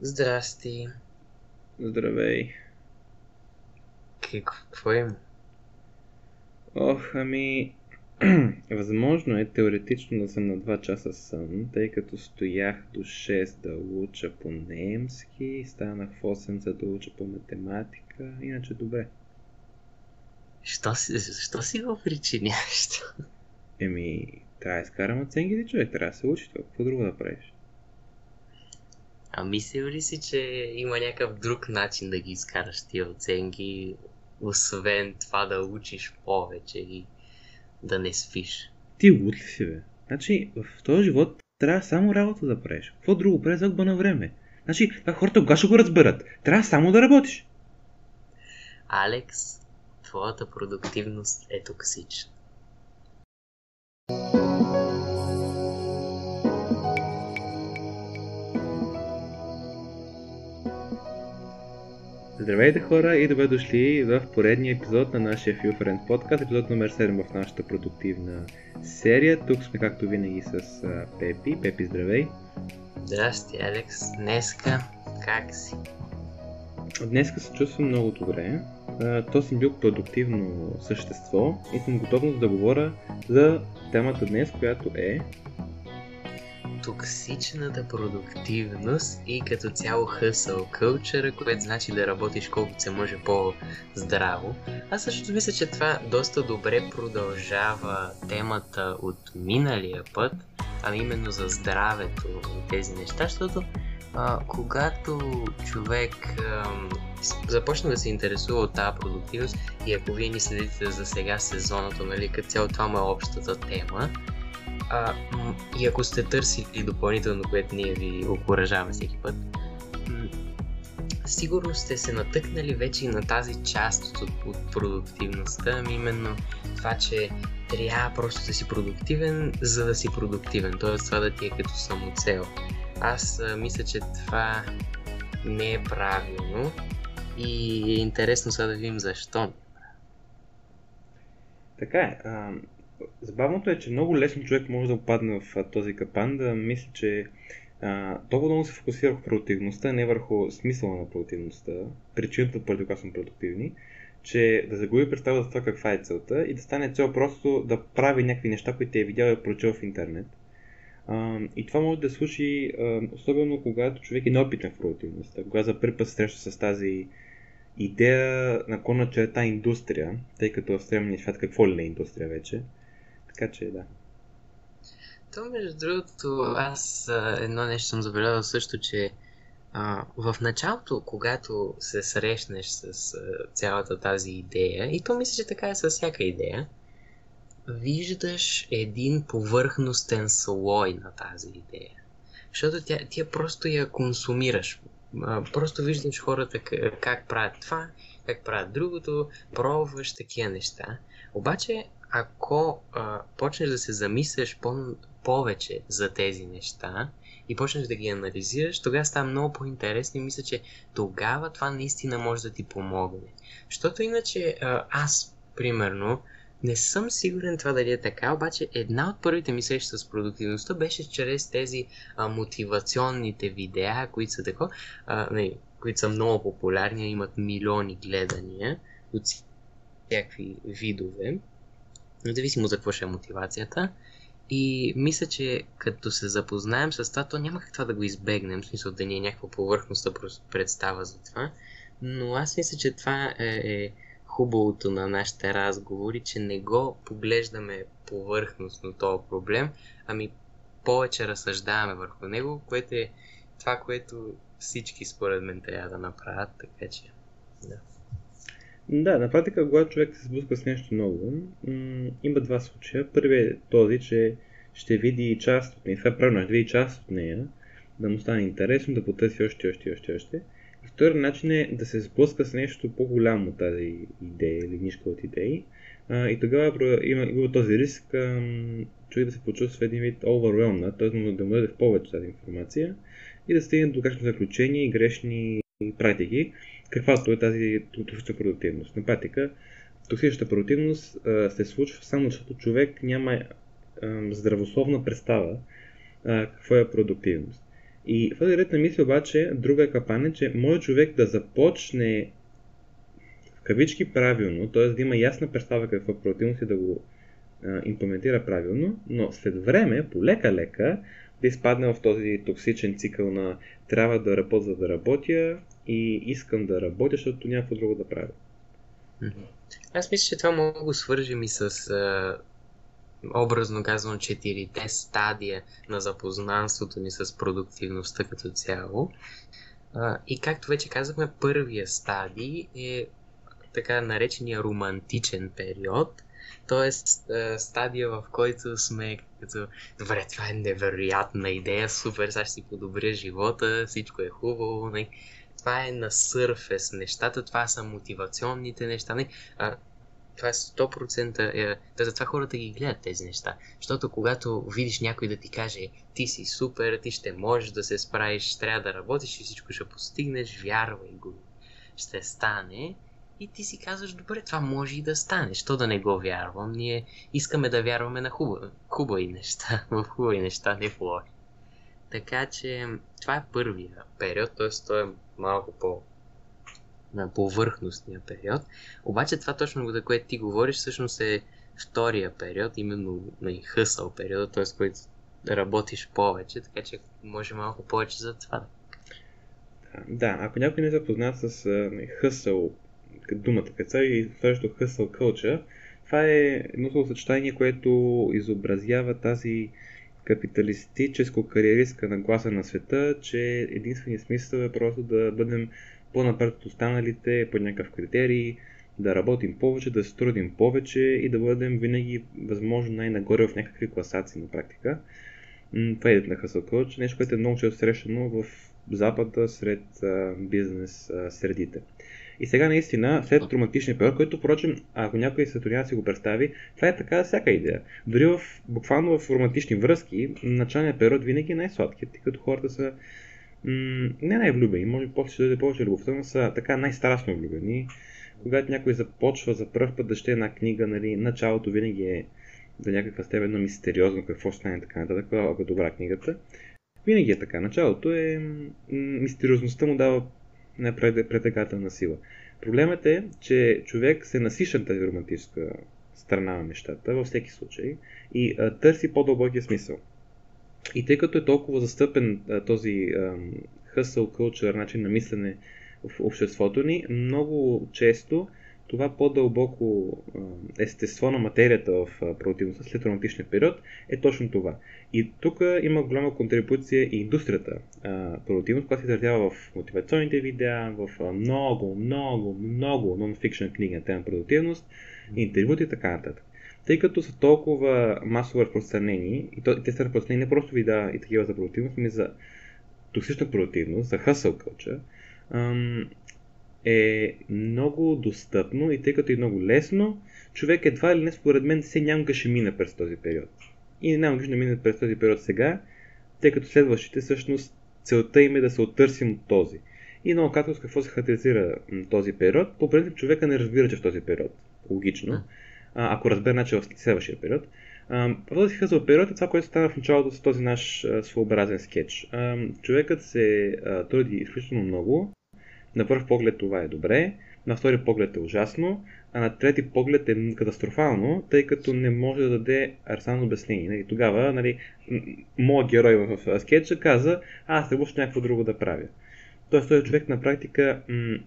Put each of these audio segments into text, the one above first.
Здрасти. Здравей. Какво има? Ох, ами... Възможно е теоретично да съм на 2 часа сън, тъй като стоях до 6 да уча по немски, станах в 8 за да уча по математика, иначе добре. Що си, защо си го причиняваш? Еми, трябва да изкарам оценките, човек, трябва да се учи това. Какво друго да правиш? А мислил ли си, че има някакъв друг начин да ги изкараш тия оценки, освен това да учиш повече и да не спиш? Ти луд ли си, бе? Значи, в този живот трябва само работа да правиш. Какво друго правиш загуба на време? Значи, това хората кога ще го разберат? Трябва само да работиш. Алекс, твоята продуктивност е токсична. Здравейте хора и добре дошли в поредния епизод на нашия Friend подкаст, епизод номер 7 в нашата продуктивна серия. Тук сме както винаги с Пепи. Пепи, здравей! Здрасти, Алекс. Днеска как си? Днеска се чувствам много добре. То съм бил продуктивно същество и съм готов да говоря за темата днес, която е токсичната продуктивност и като цяло hustle culture, което значи да работиш колкото се може по-здраво. Аз също мисля, че това доста добре продължава темата от миналия път, а именно за здравето и тези неща, защото а, когато човек а, започна да се интересува от тази продуктивност и ако вие ни следите за сега сезоната, нали, като цяло това му е общата тема, а, и ако сте търсили допълнително, което ние ви окоръжаваме всеки път, сигурно сте се натъкнали вече и на тази част от, от продуктивността, ами именно това, че трябва просто да си продуктивен, за да си продуктивен, т.е. това да ти е като самоцел. Аз а, мисля, че това не е правилно и е интересно сега да видим защо. Така е. А, Забавното е, че много лесно човек може да опадне в този капан, да мисли, че а, толкова много се фокусира върху продуктивността, не върху смисъла на продуктивността, причината, поради която сме продуктивни, че да загуби представа за това каква е целта и да стане цел просто да прави някакви неща, които е видял и прочел в интернет. А, и това може да случи а, особено когато човек е неопитен в продуктивността, когато за първи път среща с тази идея на черта индустрия, тъй като в съвременния свят какво ли не е индустрия вече, така че да. То, между другото, аз едно нещо съм забелязал също, че а, в началото, когато се срещнеш с а, цялата тази идея, и то мисля, че така е с всяка идея, виждаш един повърхностен слой на тази идея. Защото тя, ти просто я консумираш. А, просто виждаш хората как, как правят това, как правят другото, пробваш такива неща. Обаче ако а, почнеш да се замисляш по- повече за тези неща и почнеш да ги анализираш, тогава става много по-интересно и мисля, че тогава това наистина може да ти помогне. Защото иначе а, аз, примерно, не съм сигурен това дали е така, обаче една от първите ми срещи с продуктивността беше чрез тези а, мотивационните видеа, които са тако, а, не, които са много популярни, имат милиони гледания от всякакви видове независимо за какво ще е мотивацията. И мисля, че като се запознаем с това, то няма как това да го избегнем, в смисъл да ни е някаква повърхностна представа за това. Но аз мисля, че това е, е хубавото на нашите разговори, че не го поглеждаме повърхностно този проблем, ами повече разсъждаваме върху него, което е това, което всички според мен трябва да направят, така че да. Да, на практика, когато човек се сблъска с нещо ново, има два случая. Първият е този, че ще види част от нея, това е правилно, ще види част от нея, да му стане интересно, да потърси още, още, още, още. И втори начин е да се сблъска с нещо по-голямо от тази идея или нишка от идеи. И тогава има, има този риск човек да се почувства един вид overwhelmed, т.е. да му даде в повече тази информация и да стигне до грешни заключения и грешни практики, каквато е тази токсична продуктивност. На практика, токсичната продуктивност а, се случва само защото човек няма а, здравословна представа а, какво е продуктивност. И в този ред на мисли обаче, друга е капане, че може човек да започне в кавички правилно, т.е. да има ясна представа какво е продуктивност и да го а, имплементира правилно, но след време, полека-лека, да изпадне в този токсичен цикъл на трябва да работя, за да работя и искам да работя, защото някакво друго да правя. Аз мисля, че това мога да го свържим и с образно казвам четирите стадия на запознанството ни с продуктивността като цяло. И както вече казахме, първия стадий е така наречения романтичен период, т.е. стадия, в който сме като добре, това е невероятна идея, супер, сега ще си подобря живота, всичко е хубаво? Това е на сърфес нещата, това са мотивационните неща. Не? А, това е 100%. Е, затова хората ги гледат тези неща. Защото когато видиш някой да ти каже, ти си супер, ти ще можеш да се справиш, трябва да работиш и всичко ще постигнеш, вярвай го, ще стане. И ти си казваш, добре, това може и да стане. Що да не го вярвам? Ние искаме да вярваме на хубави, хубави неща, в хубави неща, не в лоши. Така че това е първия период, т.е. той е малко по на повърхностния период. Обаче това точно за което ти говориш всъщност е втория период, именно на хъсъл период, т.е. който работиш повече, така че може малко повече за това. Да, ако някой не е запознат с хъсъл, думата каца и също хъсъл кълча, това е едно съчетание, което изобразява тази капиталистическо-кариеристка нагласа на света, че единственият смисъл е просто да бъдем по-напред от останалите по някакъв критерий, да работим повече, да се трудим повече и да бъдем винаги възможно най-нагоре в някакви класации на практика. Това е на Hustle Coach, нещо, което е много често срещано в Запада сред бизнес средите. И сега наистина, след романтичния период, който, впрочем, ако някой светоня си го представи, това е така всяка идея. Дори в, буквално в романтични връзки, началният период винаги е най-сладкият, тъй като хората са м- не най-влюбени, може после ще даде повече любовта, но са така най-страстно влюбени. Когато някой започва за първ път да ще една книга, нали, началото винаги е до някаква степен но мистериозно какво ще стане така нататък, ако е добра книгата. Винаги е така. Началото е... Мистериозността му дава непретекателна сила. Проблемът е, че човек се насиша тази романтическа страна на нещата, във всеки случай, и а, търси по-дълбокия смисъл. И тъй като е толкова застъпен а, този хъсъл кълчър, начин на мислене в обществото ни, много често това по-дълбоко естество на материята в продуктивността след романтичния период е точно това. И тук има голяма контрибуция и индустрията продуктивност, която се изразява в мотивационните видеа, в много, много, много нон-фикшн книги на тема продуктивност, интервюти и така нататък. Тъй като са толкова масово разпространени, и, те са разпространени не просто видеа и такива за продуктивност, но и за токсична продуктивност, за hustle culture, е много достъпно и тъй като е много лесно, човек едва или не според мен се някога ще мине през този период. И няма да мине през този период сега, тъй като следващите всъщност целта им е да се оттърсим от този. И много както с какво се характеризира този период, по принцип човека не разбира, че в този период. Логично. ако разбере, значи в следващия период. този хъзъл период е това, което става в началото с този наш своеобразен скетч. човекът се труди изключително много, на първ поглед това е добре, на втори поглед е ужасно, а на трети поглед е катастрофално, тъй като не може да даде арсано обяснение. Нали, тогава, нали, моят герой в скетча каза, аз не ще някакво друго да правя. Тоест, този човек на практика м-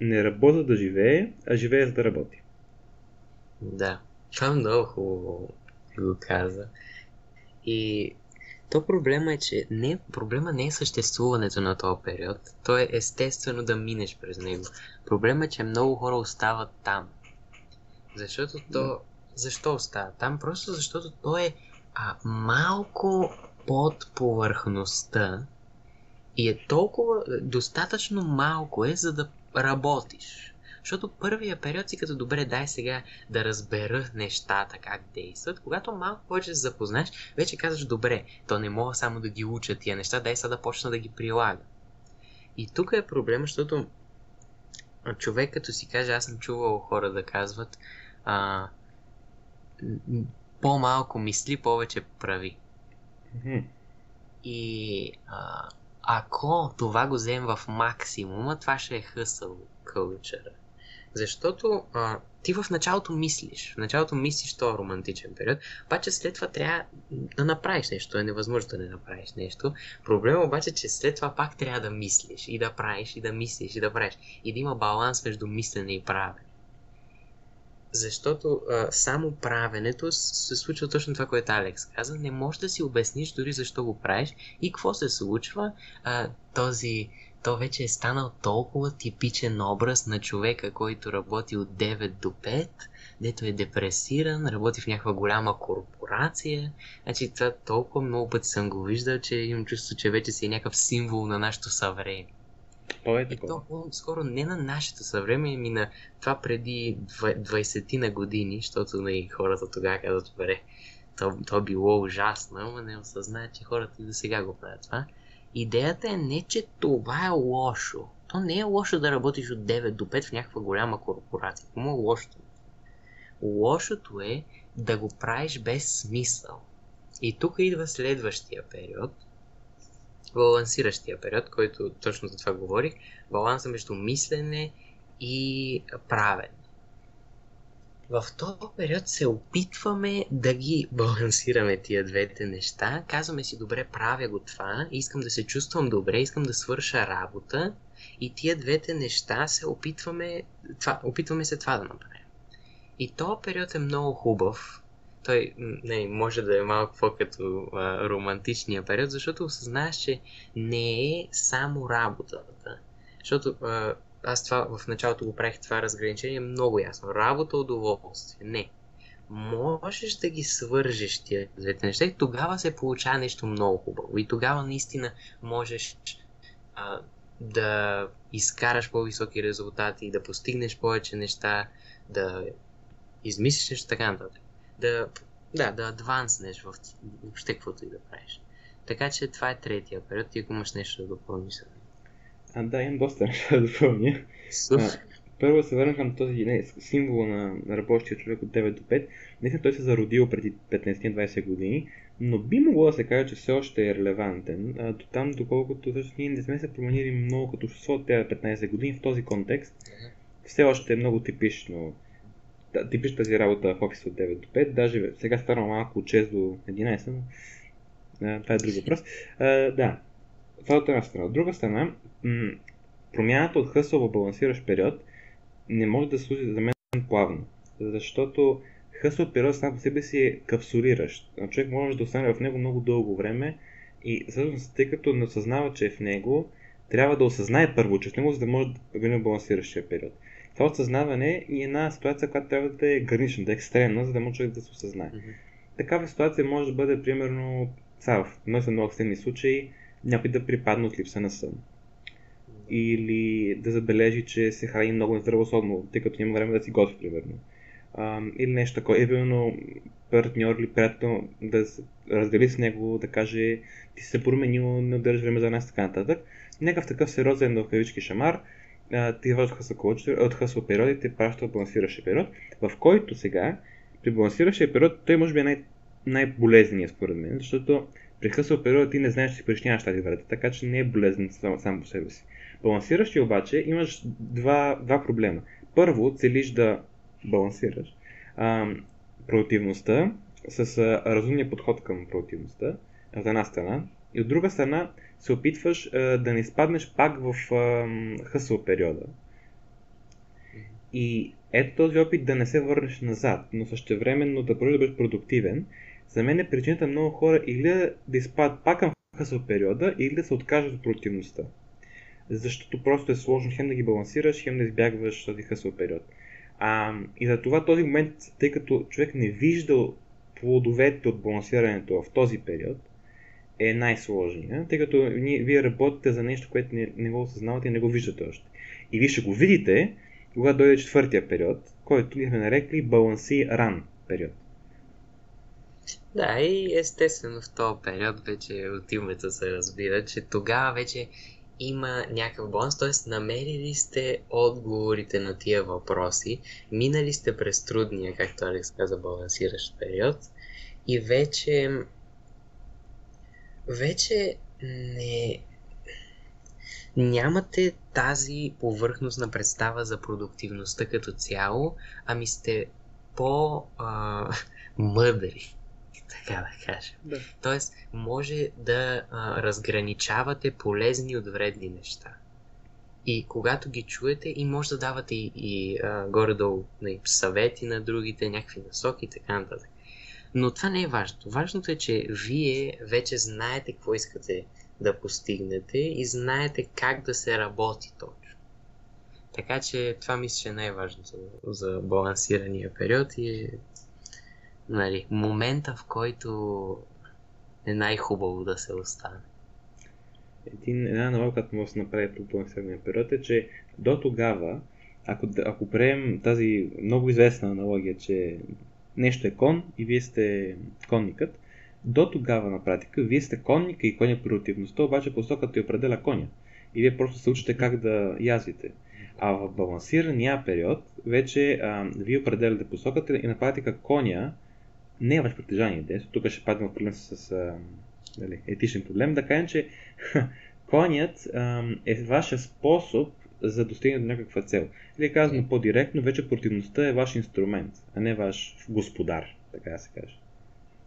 не работи да живее, а живее за да работи. Да, това много хубаво го каза. И то проблема е, че не, проблема не е съществуването на този период. То е естествено да минеш през него. Проблема е, че много хора остават там. Защото то... Защо остава там? Просто защото то е а, малко под повърхността и е толкова достатъчно малко е, за да работиш. Защото първия период си като добре, дай сега да разбера нещата, как действат. Когато малко повече се запознаеш, вече казваш добре, то не мога само да ги уча тия неща, дай сега да почна да ги прилага. И тук е проблема, защото човек като си каже, аз съм чувал хора да казват, а, по-малко мисли, повече прави. Mm-hmm. И а, ако това го вземем в максимума, това ще е хъсъл кълчера. Защото а, ти в началото мислиш, в началото мислиш този романтичен период, обаче след това трябва да направиш нещо, е невъзможно да не направиш нещо. Проблема обаче, че след това пак трябва да мислиш и да правиш, и да мислиш, и да правиш, и да има баланс между мислене и правене. Защото а, само правенето се случва точно това, което Алекс каза. Не можеш да си обясниш дори защо го правиш и какво се случва. А, този то вече е станал толкова типичен образ на човека, който работи от 9 до 5, дето е депресиран, работи в някаква голяма корпорация. Значи това толкова много пъти съм го виждал, че имам чувство, че вече си е някакъв символ на нашето съвремие. То е И то скоро не на нашето съвремие, ми на това преди 20 на години, защото нали, хората тогава казват, бре, то, то било ужасно, ама не осъзнаят, че хората и до сега го правят това. Идеята е не, че това е лошо. То не е лошо да работиш от 9 до 5 в някаква голяма корпорация. Какво е лошото? Лошото е да го правиш без смисъл. И тук идва следващия период, балансиращия период, който точно за това говорих, баланса между мислене и правене. В този период се опитваме да ги балансираме тия двете неща. Казваме си, добре, правя го това, искам да се чувствам добре, искам да свърша работа и тия двете неща се опитваме, това, опитваме се това да направим. И този период е много хубав. Той не, може да е малко по-като а, романтичния период, защото осъзнаеш, че не е само работата. Защото а, аз това в началото го правих това разграничение много ясно. Работа, удоволствие. Не. Можеш да ги свържеш тия двете неща и тогава се получава нещо много хубаво. И тогава наистина можеш а, да изкараш по-високи резултати, да постигнеш повече неща, да измислиш нещо така нататък. Да, да, да адванснеш в въобще каквото и да правиш. Така че това е третия период. Ти ако имаш нещо да допълниш. А, да, имам доста неща да допълня. Първо се върна към този не, символ на, на работещия човек от 9 до 5. Наистина той се зародил преди 15-20 години, но би могло да се каже, че все още е релевантен, а, до там доколкото всъщност ние не сме се променили много като общество от тези 15 години в този контекст. Все още е много типично да, типично тази работа в офис от 9 до 5, даже сега стана малко от 6 до 11, но а, това е друг въпрос. А, да, това от една страна. От друга страна, м- промяната от хъсъл в балансиращ период не може да служи за мен плавно, защото хъсъл период сам по себе си е капсулиращ. Човек може да остане в него много дълго време и всъщност, тъй като не осъзнава, че е в него, трябва да осъзнае първо, че е в него, за да може да мине балансиращия период. Това осъзнаване е една ситуация, която трябва да е гранична, да е екстремна, за да може човек да се осъзнае. Мгм. Такава ситуация може да бъде, примерно, сега в много са много екстремни случаи, някой да припадне от липса на сън. Или да забележи, че се храни много нездравословно, тъй като няма време да си готви, примерно. А, или нещо такова. Или, партньор или приятел да се раздели с него, да каже, ти се променил, не отдържаш време за нас, така нататък. Някакъв такъв сериозен в кавички шамар, ти от хъсъл период и те праща в балансиращия период, в който сега, при балансиращия период, той може би е най- най-болезненият според мен, защото при хъсъл период ти не знаеш, че си причиняваш тази вреда, така че не е болезнен сам, сам по себе си. Балансиращи обаче имаш два, два проблема. Първо, целиш да балансираш а, продуктивността с а, разумния подход към продуктивността, от една страна, и от друга страна се опитваш а, да не изпаднеш пак в а, хъсъл периода. И ето този опит да не се върнеш назад, но същевременно да продължиш да бъдеш продуктивен, за мен е причината много хора или да изпадат пак към хъсъл периода, или да се откажат от продуктивността. Защото просто е сложно хем да ги балансираш, хем да избягваш този хъсъл период. А, и за това този момент, тъй като човек не вижда плодовете от балансирането в този период, е най-сложния, тъй като ние, вие работите за нещо, което не, не го осъзнавате и не го виждате още. И вие ще го видите, когато дойде четвъртия период, който ние сме нарекли баланси ран период. Да, и естествено в този период вече от се разбира, че тогава вече има някакъв баланс, т.е. намерили сте отговорите на тия въпроси, минали сте през трудния, както Алекс каза, балансиращ период и вече вече не нямате тази повърхностна представа за продуктивността като цяло, ами сте по-мъдри, така да кажем. Да. Тоест, може да а, разграничавате полезни от вредни неща. И когато ги чуете, и може да давате и, и а, горе-долу нали, съвети на другите, някакви насоки и така нататък. Но това не е важното. Важното е, че вие вече знаете какво искате да постигнете и знаете как да се работи точно. Така че това мисля, че е най-важното за балансирания период и е нали, момента, в който е най-хубаво да се остане. Един, една аналогия, която може да се направи по балансирания период е, че до тогава, ако, ако приемем тази много известна аналогия, че нещо е кон и вие сте конникът, до тогава на практика вие сте конника и коня продуктивността, обаче посоката и определя коня. И вие просто се учите как да язвите. А в балансирания период вече а, вие определяте посоката и на практика коня не е ваш притежание. Дес. Тук ще паднем в проблем с а, дали, етичен проблем. Да кажем, че конят е вашия способ за достигане до някаква цел. Или казано по-директно, вече противността е ваш инструмент, а не ваш господар, така да се каже.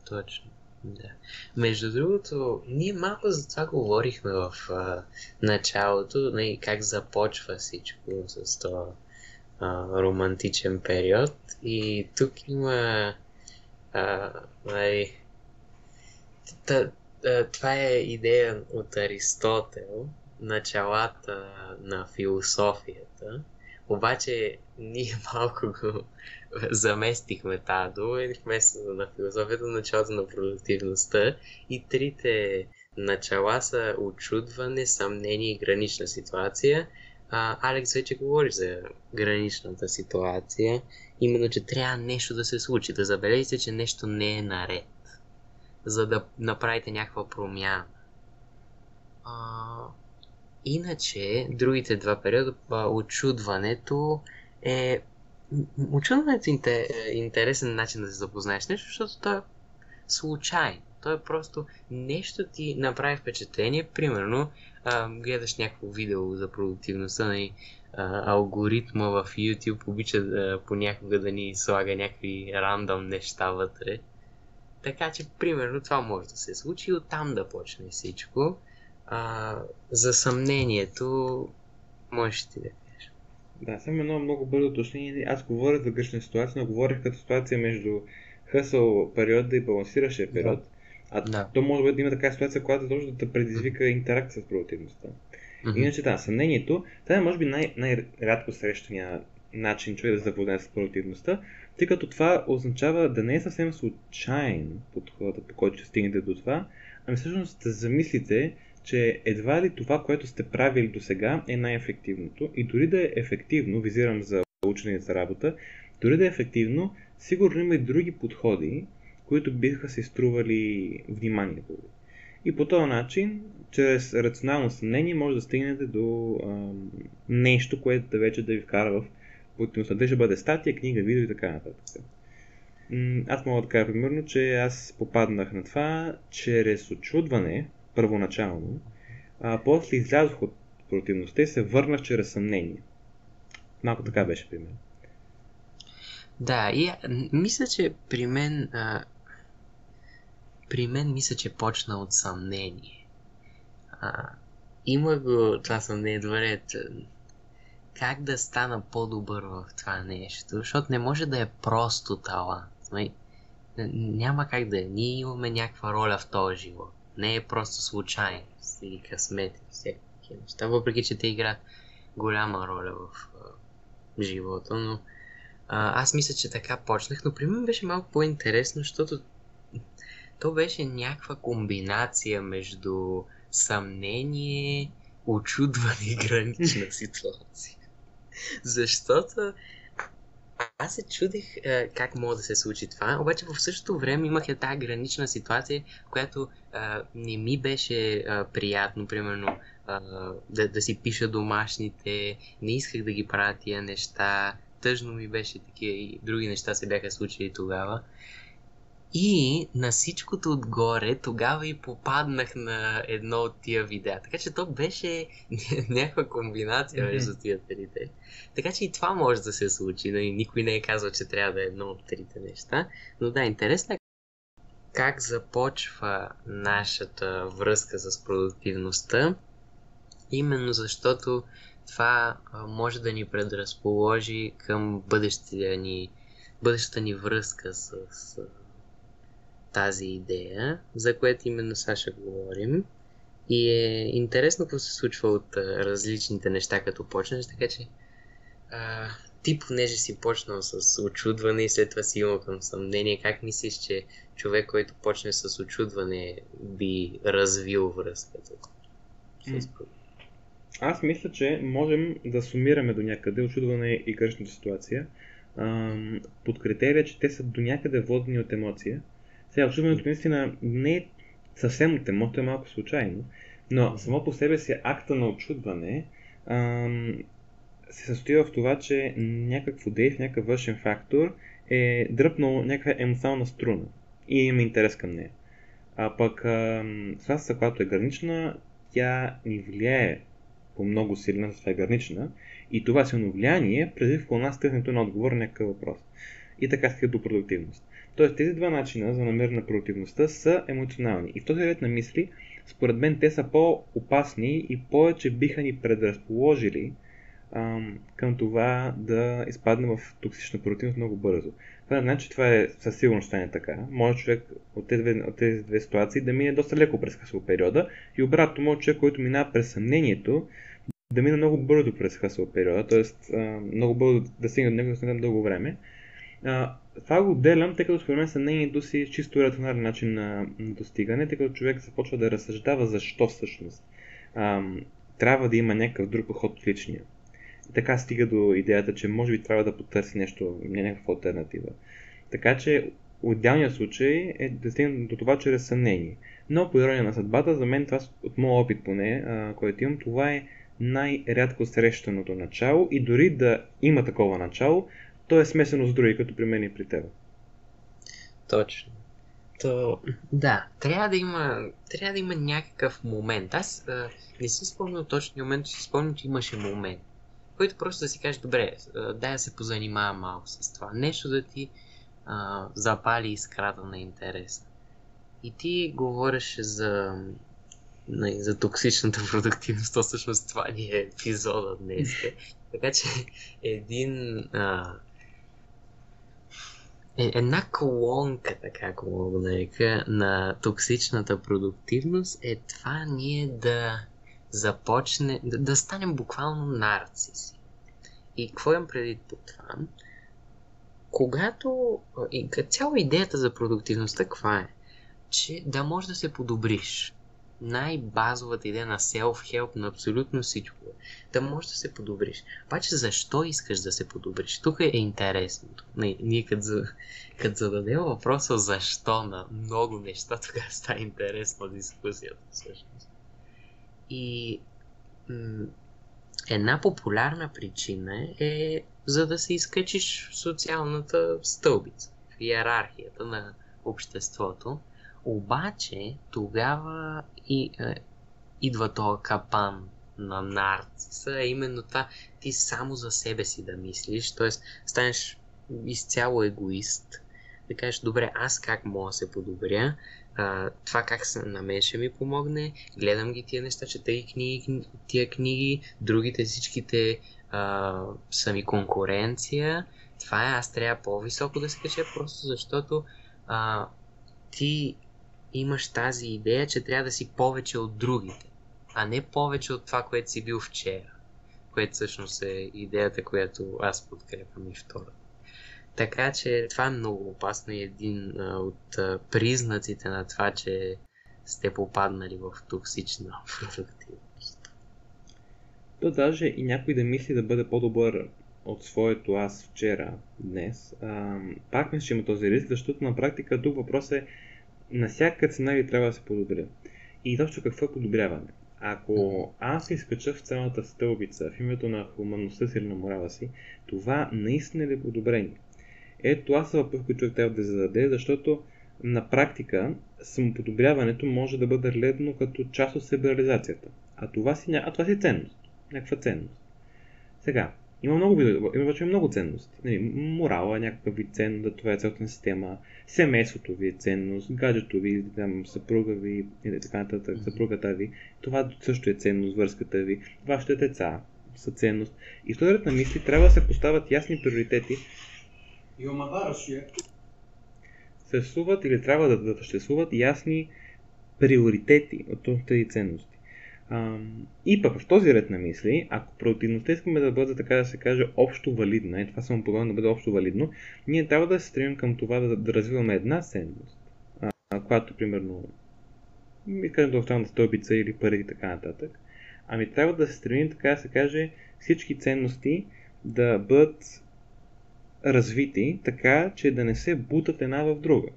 Точно. Да. Между другото, ние малко за това говорихме в а, началото, не, нали, как започва всичко с този романтичен период. И тук има а, нали, това е идея от Аристотел, началата на философията, обаче ние малко го заместихме тази дума и вместо на философията, началото на продуктивността и трите начала са очудване, съмнение и гранична ситуация. Алекс вече говори за граничната ситуация, именно, че трябва нещо да се случи, да забележите, че нещо не е наред, за да направите някаква промяна. А, Иначе, другите два периода, очудването е... Очудването е интересен начин да се запознаеш нещо, защото то е случайно. То е просто нещо ти направи впечатление. Примерно, а, гледаш някакво видео за продуктивността на алгоритма в YouTube обича да, понякога да ни слага някакви рандом неща вътре. Така че, примерно, това може да се случи и оттам да почне всичко. А, за съмнението, можеш ти да кажеш. Да, само едно много бързо уточнение. Аз говоря за грешна ситуация, но говорих като ситуация между хъсъл периода и балансиращия период. Да. А да. то може да има така ситуация, която точно да предизвика интеракция с продуктивността. Mm-hmm. Иначе да, съмнението, това е може би най- най-рядко срещания начин човек да се запознае с продуктивността, тъй като това означава да не е съвсем случайен подходът, по който ще стигнете до това, ами всъщност да замислите, че едва ли това, което сте правили до сега е най-ефективното и дори да е ефективно, визирам за учене за работа, дори да е ефективно, сигурно има и други подходи, които биха се стрували вниманието ви. И по този начин, чрез рационално съмнение, може да стигнете до а, нещо, което да вече да ви вкара в плотността. Дали ще бъде статия, книга, видео и така нататък. Аз мога да кажа примерно, че аз попаднах на това чрез очудване, първоначално, а после излязох от противността и се върнах чрез съмнение. Малко така беше при мен. Да, и мисля, че при мен а, при мен мисля, че почна от съмнение. А, има го това съмнение, добре, как да стана по-добър в това нещо, защото не може да е просто талант. Нали? Няма как да е. Ние имаме някаква роля в този живот не е просто случайност или късмет и всякакви неща, въпреки че те играят голяма роля в а, живота, но а, аз мисля, че така почнах, но при мен беше малко по-интересно, защото то беше някаква комбинация между съмнение, очудване и гранична ситуация. Защото аз се чудех е, как мога да се случи това, обаче в същото време имах е тази гранична ситуация, която е, не ми беше е, приятно, примерно е, да, да си пиша домашните, не исках да ги правя тия неща, тъжно ми беше такива и други неща се бяха случили тогава. И на всичкото отгоре тогава и попаднах на едно от тия видеа. Така че то беше някаква комбинация между mm-hmm. тия трите. Така че и това може да се случи. Нали? Никой не е казал, че трябва да е едно от трите неща. Но да, интересно е как започва нашата връзка с продуктивността. Именно защото това може да ни предразположи към бъдещата ни, бъдещата ни връзка с, с тази идея, за което именно сега ще говорим. И е интересно какво се случва от а, различните неща, като почнеш, така че а, ти, понеже си почнал с очудване и след това си имал към съмнение, как мислиш, че човек, който почне с очудване, би развил връзката? Аз мисля, че можем да сумираме до някъде очудване и грешната ситуация под критерия, че те са до някъде водени от емоция сега, очудването наистина не е съвсем от емоция, е малко случайно, но само по себе си акта на очудване ам, се състои в това, че някакво действие, някакъв външен фактор е дръпнал някаква емоционална струна и има интерес към нея. А пък сластата, която е гранична, тя ни влияе по много силна, това е гранична, и това силно влияние предизвиква у нас търсенето на отговор на някакъв въпрос. И така стига до продуктивност. Тоест тези два начина за намиране на продуктивността са емоционални. И в този ред на мисли, според мен, те са по-опасни и повече биха ни предразположили ам, към това да изпадне в токсична продуктивност много бързо. Това значи, това е със сигурност стане така. Може човек от тези, две, от тези две ситуации да мине доста леко през хасъл периода и обратно може човек, който минава през съмнението, да мине много бързо през хасъл периода, т.е. много бързо да стигне до него да дълго време. Това го отделям, тъй като според мен съмнението си чисто рационален начин на, достигане, тъй като човек започва да разсъждава защо всъщност а, трябва да има някакъв друг подход от личния. И така стига до идеята, че може би трябва да потърси нещо, някаква альтернатива. Така че идеалният случай е да стигне до това чрез съмнение. Но по ирония на съдбата, за мен това от моят опит поне, а, който имам, това е най-рядко срещаното начало и дори да има такова начало, то е смесено с други, като при мен и при теб. Точно. То, да, трябва да има, трябва да има някакъв момент. Аз а, не си спомням точния момент, си спомням, че имаше момент, който просто да си каже, добре, дай да се позанимавам малко с това. Нещо да ти а, запали искрата на интерес. И ти говориш за, за токсичната продуктивност, то всъщност това ни е епизода днес. така че един а, е, една колонка, така ако мога да нарека, на токсичната продуктивност е това ние да започне, да, да станем буквално нарциси. И какво имам преди по това? Когато, и цяла идеята за продуктивността каква е? Че да можеш да се подобриш най-базовата идея на self-help на абсолютно всичко да можеш да се подобриш. Обаче защо искаш да се подобриш? Тук е интересното. Ние като, за, като зададем въпроса защо на много неща, тогава става интересна дискусията всъщност. И м- една популярна причина е за да се изкачиш в социалната стълбица, в иерархията на обществото обаче тогава и, е, идва този капан на нарциса, а именно това ти само за себе си да мислиш, т.е. станеш изцяло егоист, да кажеш, добре, аз как мога да се подобря, а, това как се на мен ще ми помогне, гледам ги тия неща, чета и книги, тия книги, другите всичките а, са ми конкуренция, това е, аз трябва по-високо да се кача, просто защото а, ти имаш тази идея, че трябва да си повече от другите, а не повече от това, което си бил вчера. Което всъщност е идеята, която аз подкрепям и втора. Така че това е много опасно и един а, от а, признаците на това, че сте попаднали в токсична продуктивност. То даже и някой да мисли да бъде по-добър от своето аз вчера, днес, а, пак мисля, че има този риск, защото на практика тук въпрос е на всяка цена ли трябва да се подобря. И точно какво е подобряване? Ако аз изкача в цялата стълбица в името на хуманността си или на морала си, това наистина ли е подобрение? Ето това са въпрос, които човек трябва да зададе, защото на практика самоподобряването може да бъде гледано като част от себереализацията. А това си, а това си ценност. Някаква ценност. Сега, има много, има вече много ценности. Нали, морала е някакъв вид ценност, да това е цялата система, семейството ви е ценност, гаджето ви, там, съпруга ви или така нататък, съпругата ви. Това също е ценност, връзката ви, вашите деца са ценност. И в този на мисли трябва да се поставят ясни приоритети. Съществуват или трябва да, да съществуват ясни приоритети от тези ценности. И пък в този ред на мисли, ако продуктивността искаме да бъде, така да се каже, общо валидна, и това само подобно да бъде общо валидно, ние трябва да се стремим към това да, да развиваме една ценност, която, примерно, искаме да остана стълбица или пари и така нататък. Ами трябва да се стремим, така да се каже, всички ценности да бъдат развити така, че да не се бутат една в друга.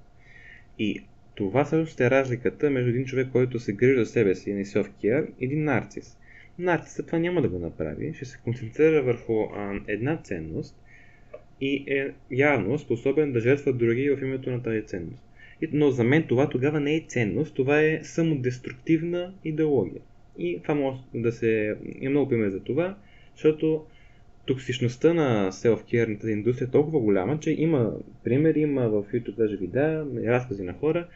И това всъщност е разликата между един човек, който се грижи за себе си, не self-care, и един нарцис. Нарцисът това няма да го направи, ще се концентрира върху а, една ценност и е явно способен да жертва други в името на тази ценност. Но за мен това тогава не е ценност, това е самодеструктивна идеология. И това може да се... Има много пример за това, защото токсичността на тази индустрия е толкова голяма, че има примери, има в YouTube даже видеа, разкази на хора,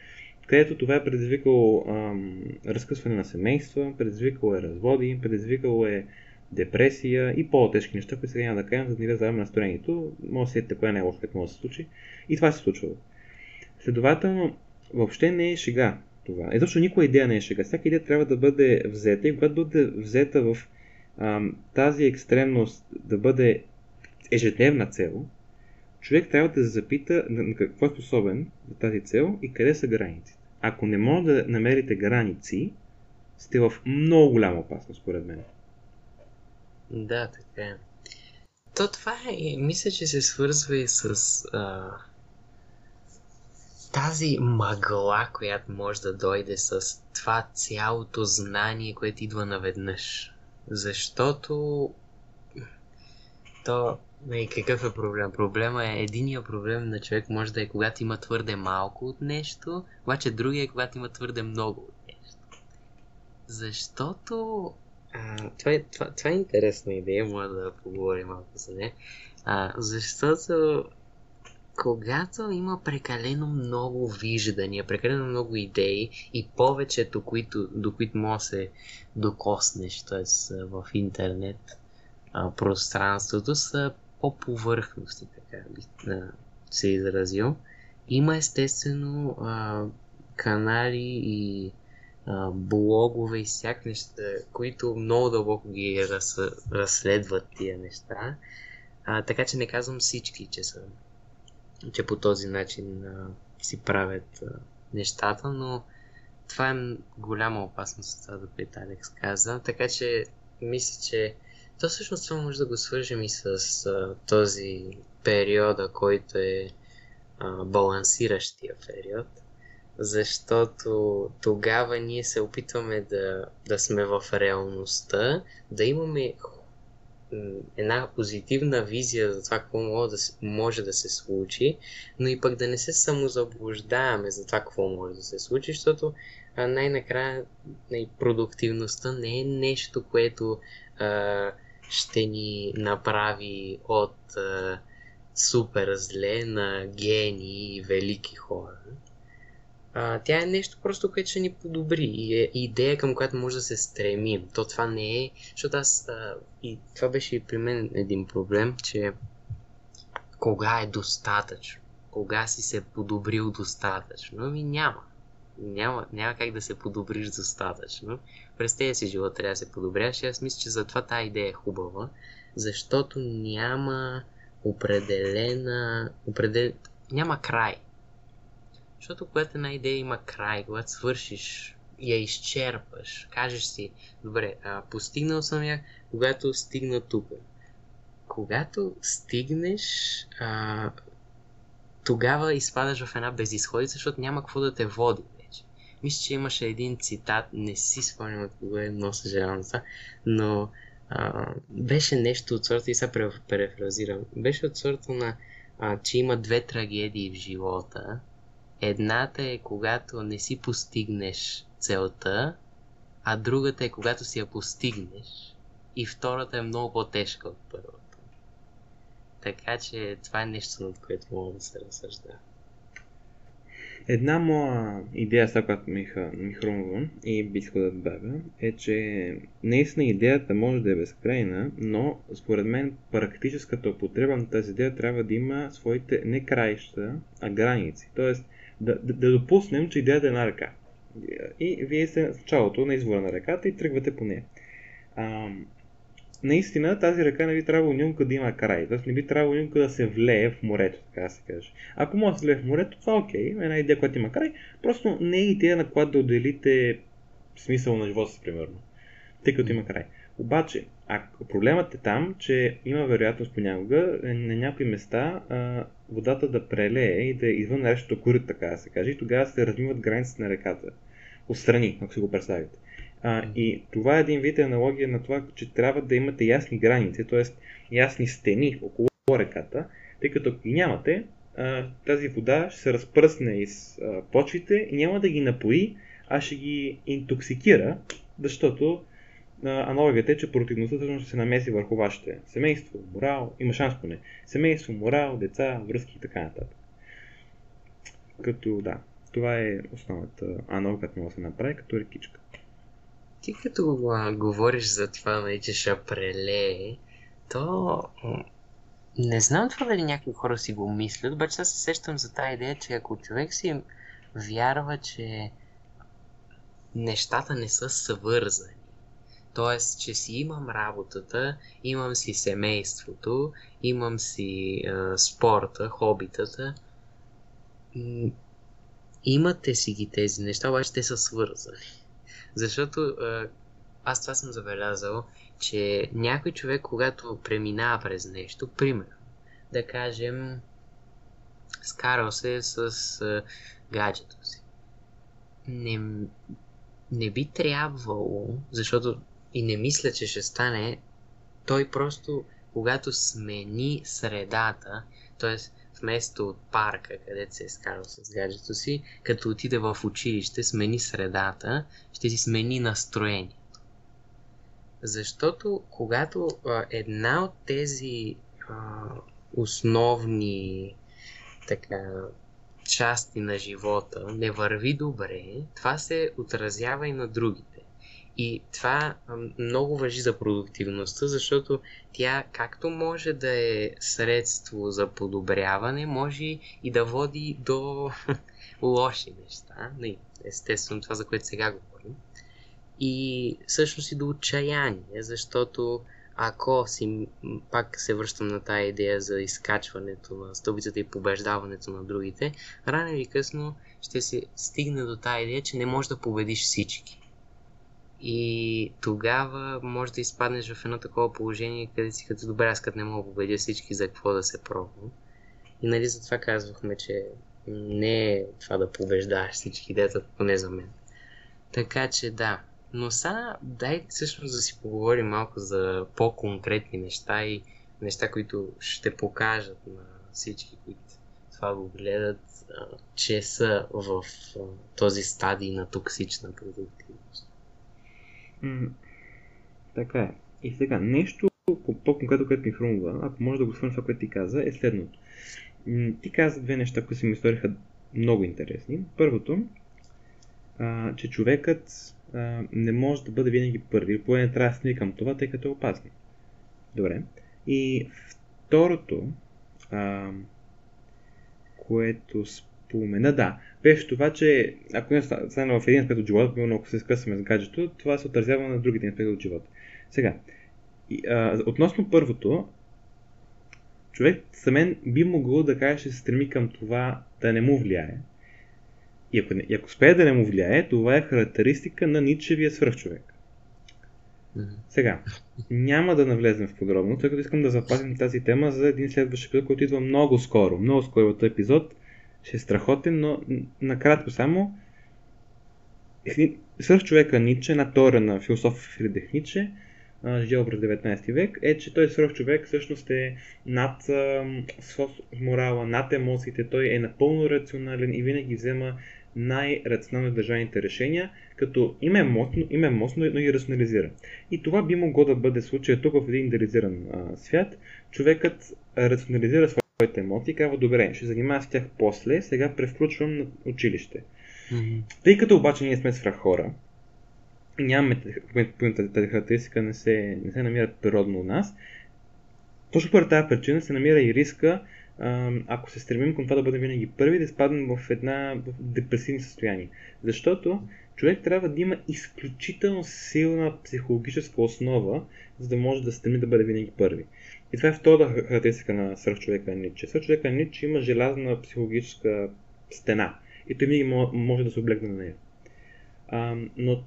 където това е предизвикало ам, разкъсване на семейства, предизвикало е разводи, предизвикало е депресия и по-тежки неща, които сега няма да кажем, за да не да настроението. Може да сетите кое е най-лошо, което може да се случи. И това се случва. Следователно, въобще не е шега това. Е, защото никоя идея не е шега. Всяка идея трябва да бъде взета и когато бъде взета в тази екстремност да бъде ежедневна цел, човек трябва да се запита на какво е способен за тази цел и къде са границите. Ако не може да намерите граници, сте в много голяма опасност, според мен. Да, така е. То това е, мисля, че се свързва и с а, тази мъгла, която може да дойде с това цялото знание, което идва наведнъж. Защото то и нали, какъв е проблем? Проблема е, единия проблем на човек може да е когато има твърде малко от нещо, обаче другия е когато има твърде много от нещо. Защото а, това, е, това, това е интересна идея, може да поговорим малко за нея. Защото когато има прекалено много виждания, прекалено много идеи и повечето, които, до които може да се докоснеш, т.е. в интернет а, пространството, са по-повърхности, така би се изразил. Има естествено а, канали и а, блогове и всяк неща, които много дълбоко ги раз, разследват тия неща. А, така че не казвам всички, че са че по този начин а, си правят а, нещата, но това е голяма опасност, това което Алекс каза. Така че мисля, че то всъщност това може да го свържем и с а, този периода, който е а, балансиращия период, защото тогава ние се опитваме да, да сме в реалността, да имаме една позитивна визия за това какво може да, се, може да се случи, но и пък да не се самозаблуждаваме за това какво може да се случи, защото най-накрая най- продуктивността не е нещо, което а, ще ни направи от а, супер зле на гении и велики хора. А, тя е нещо просто, което ще ни подобри и е идея към която може да се стремим. То това не е, защото аз а, и това беше и при мен един проблем, че кога е достатъчно, кога си се подобрил достатъчно, ами няма. Няма, няма как да се подобриш достатъчно. През тези си живот трябва да се подобряваш и аз мисля, че затова тази идея е хубава, защото няма определена, определ... няма край защото когато една идея има край, когато свършиш, я изчерпаш, кажеш си, добре, а, постигнал съм я, когато стигна тук. Когато стигнеш, а, тогава изпадаш в една безисходица, защото няма какво да те води вече. Мисля, че имаше един цитат, не си спомням от кого е, но съжалявам това, но а, беше нещо от сорта, и сега префразирам, беше от сорта на, а, че има две трагедии в живота, Едната е когато не си постигнеш целта, а другата е когато си я постигнеш. И втората е много по-тежка от първата. Така че това е нещо, над което мога да се разсъждава. Една моя идея, сега която ми, ми хрумва и би да добавя, е, че наистина идеята може да е безкрайна, но според мен практическата употреба на тази идея трябва да има своите не краища, а граници. Тоест да, да, да допуснем, че идеята е една ръка. И вие сте в началото на извора на ръката и тръгвате по нея. А, наистина тази ръка не би трябвало никога да има край. Тоест не би трябвало никога да се влее в морето, така да се каже. Ако може да се влее в морето, това е окей. Една идея, която има край. Просто не е идея на която да отделите смисъл на живота си, примерно. Тъй като има край. Обаче, ако проблемът е там, че има вероятност понякога е, на някои места а, водата да прелее и да е извън речното корито, така да се каже, и тогава се размиват границите на реката. Отстрани, ако си го представите. А, и това е един вид аналогия на това, че трябва да имате ясни граници, т.е. ясни стени около реката, тъй като ако ги нямате, а, тази вода ще се разпръсне из а, почвите и няма да ги напои, а ще ги интоксикира, защото аналогията е, че противността всъщност се намеси върху вашите семейство, морал, има шанс поне, семейство, морал, деца, връзки и така нататък. Като да, това е основната аналога, която може да се направи като рекичка. Ти като а, говориш за това, че ще прелее, то не знам това дали някои хора си го мислят, обаче аз се сещам за тази идея, че ако човек си вярва, че нещата не са свързани, т.е. че си имам работата, имам си семейството, имам си а, спорта, хобитата, имате си ги тези неща, обаче те са свързани. Защото аз това съм забелязал, че някой човек, когато преминава през нещо, примерно, да кажем, скарал се с а, гаджето си. Не, не би трябвало, защото и не мисля, че ще стане, той просто, когато смени средата, т.е вместо от парка, където се е скарал с гаджето си, като отиде в училище, смени средата, ще си смени настроението. Защото когато а, една от тези а, основни така, части на живота не върви добре, това се отразява и на другите. И това много въжи за продуктивността, защото тя както може да е средство за подобряване, може и да води до лоши неща. Естествено, това за което сега говорим. И всъщност и до отчаяние, защото ако си, пак се връщам на тази идея за изкачването на стълбицата и побеждаването на другите, рано или късно ще се стигне до тази идея, че не можеш да победиш всички. И тогава може да изпаднеш в едно такова положение, къде си като добре, аз като не мога да победя всички за какво да се пробвам. И нали затова казвахме, че не е това да побеждаш всички дета, поне за мен. Така че да. Но сега дай всъщност да си поговорим малко за по-конкретни неща и неща, които ще покажат на всички, които това го гледат, че са в този стадий на токсична продуктивност. Така е. И сега, нещо по-конкретно, което ми хрумва, ако може да го свърна това, което ти каза, е следното. Ти каза две неща, които се ми сториха много интересни. Първото, а, че човекът а, не може да бъде винаги първи, поне не трябва да към това, тъй като е опасно. Добре. И второто, а, което спомена, да, беше това, че ако не стане в един аспект от живота, примерно ако се скъсаме с гаджето, това се отразява на другите аспекти от живота. Сега, и, а, относно първото, човек за мен би могъл да каже, че се стреми към това да не му влияе. И ако, не, и ако успее да не му влияе, това е характеристика на Ничевия свръхчовек. Сега, няма да навлезем в подробно, тъй като искам да запазим тази тема за един следващ епизод, който идва много скоро. Много скоро от епизод ще е страхотен, но накратко само свърх човека Ниче, на теория на философ Фридрих Ниче, живял през 19 век, е, че той свръхчовек всъщност е над а, морала, над емоциите, той е напълно рационален и винаги взема най-рационално държаните решения, като има емоцно, има емоцно, но и рационализира. И това би могло да бъде случая тук в един идеализиран а, свят. Човекът рационализира своите емоции и казва, добре, ще занимава с тях после, сега превключвам на училище. Mm-hmm. Тъй като обаче ние сме свръх хора, нямаме тази характеристика, не се, не се намират природно у нас, точно поради тази причина се намира и риска ако се стремим към това да бъдем винаги първи, да спаднем в една в депресивни състояние. Защото човек трябва да има изключително силна психологическа основа, за да може да стреми да бъде винаги първи. И това е втората характеристика на свръхчовека Ниче. Свръхчовека Ниче има желязна психологическа стена и той винаги може да се облегне на нея. А, но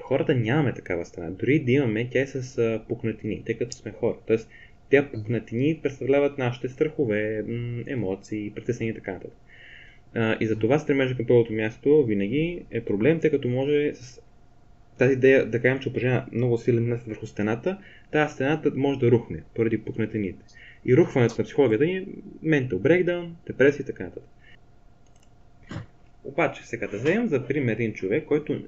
хората нямаме такава стена. Дори да имаме, тя е с пукнатини, тъй като сме хора. Тоест, тя пукнатини представляват нашите страхове, емоции, притеснения и така нататък. И за това стремежа към първото място винаги е проблем, тъй като може с тази идея да кажем, че упражнява много силен натиск върху стената, тази стената може да рухне поради пукнатините. И рухването на психологията ни е mental breakdown, депресия и така нататък. Обаче, сега да вземем за пример един човек, който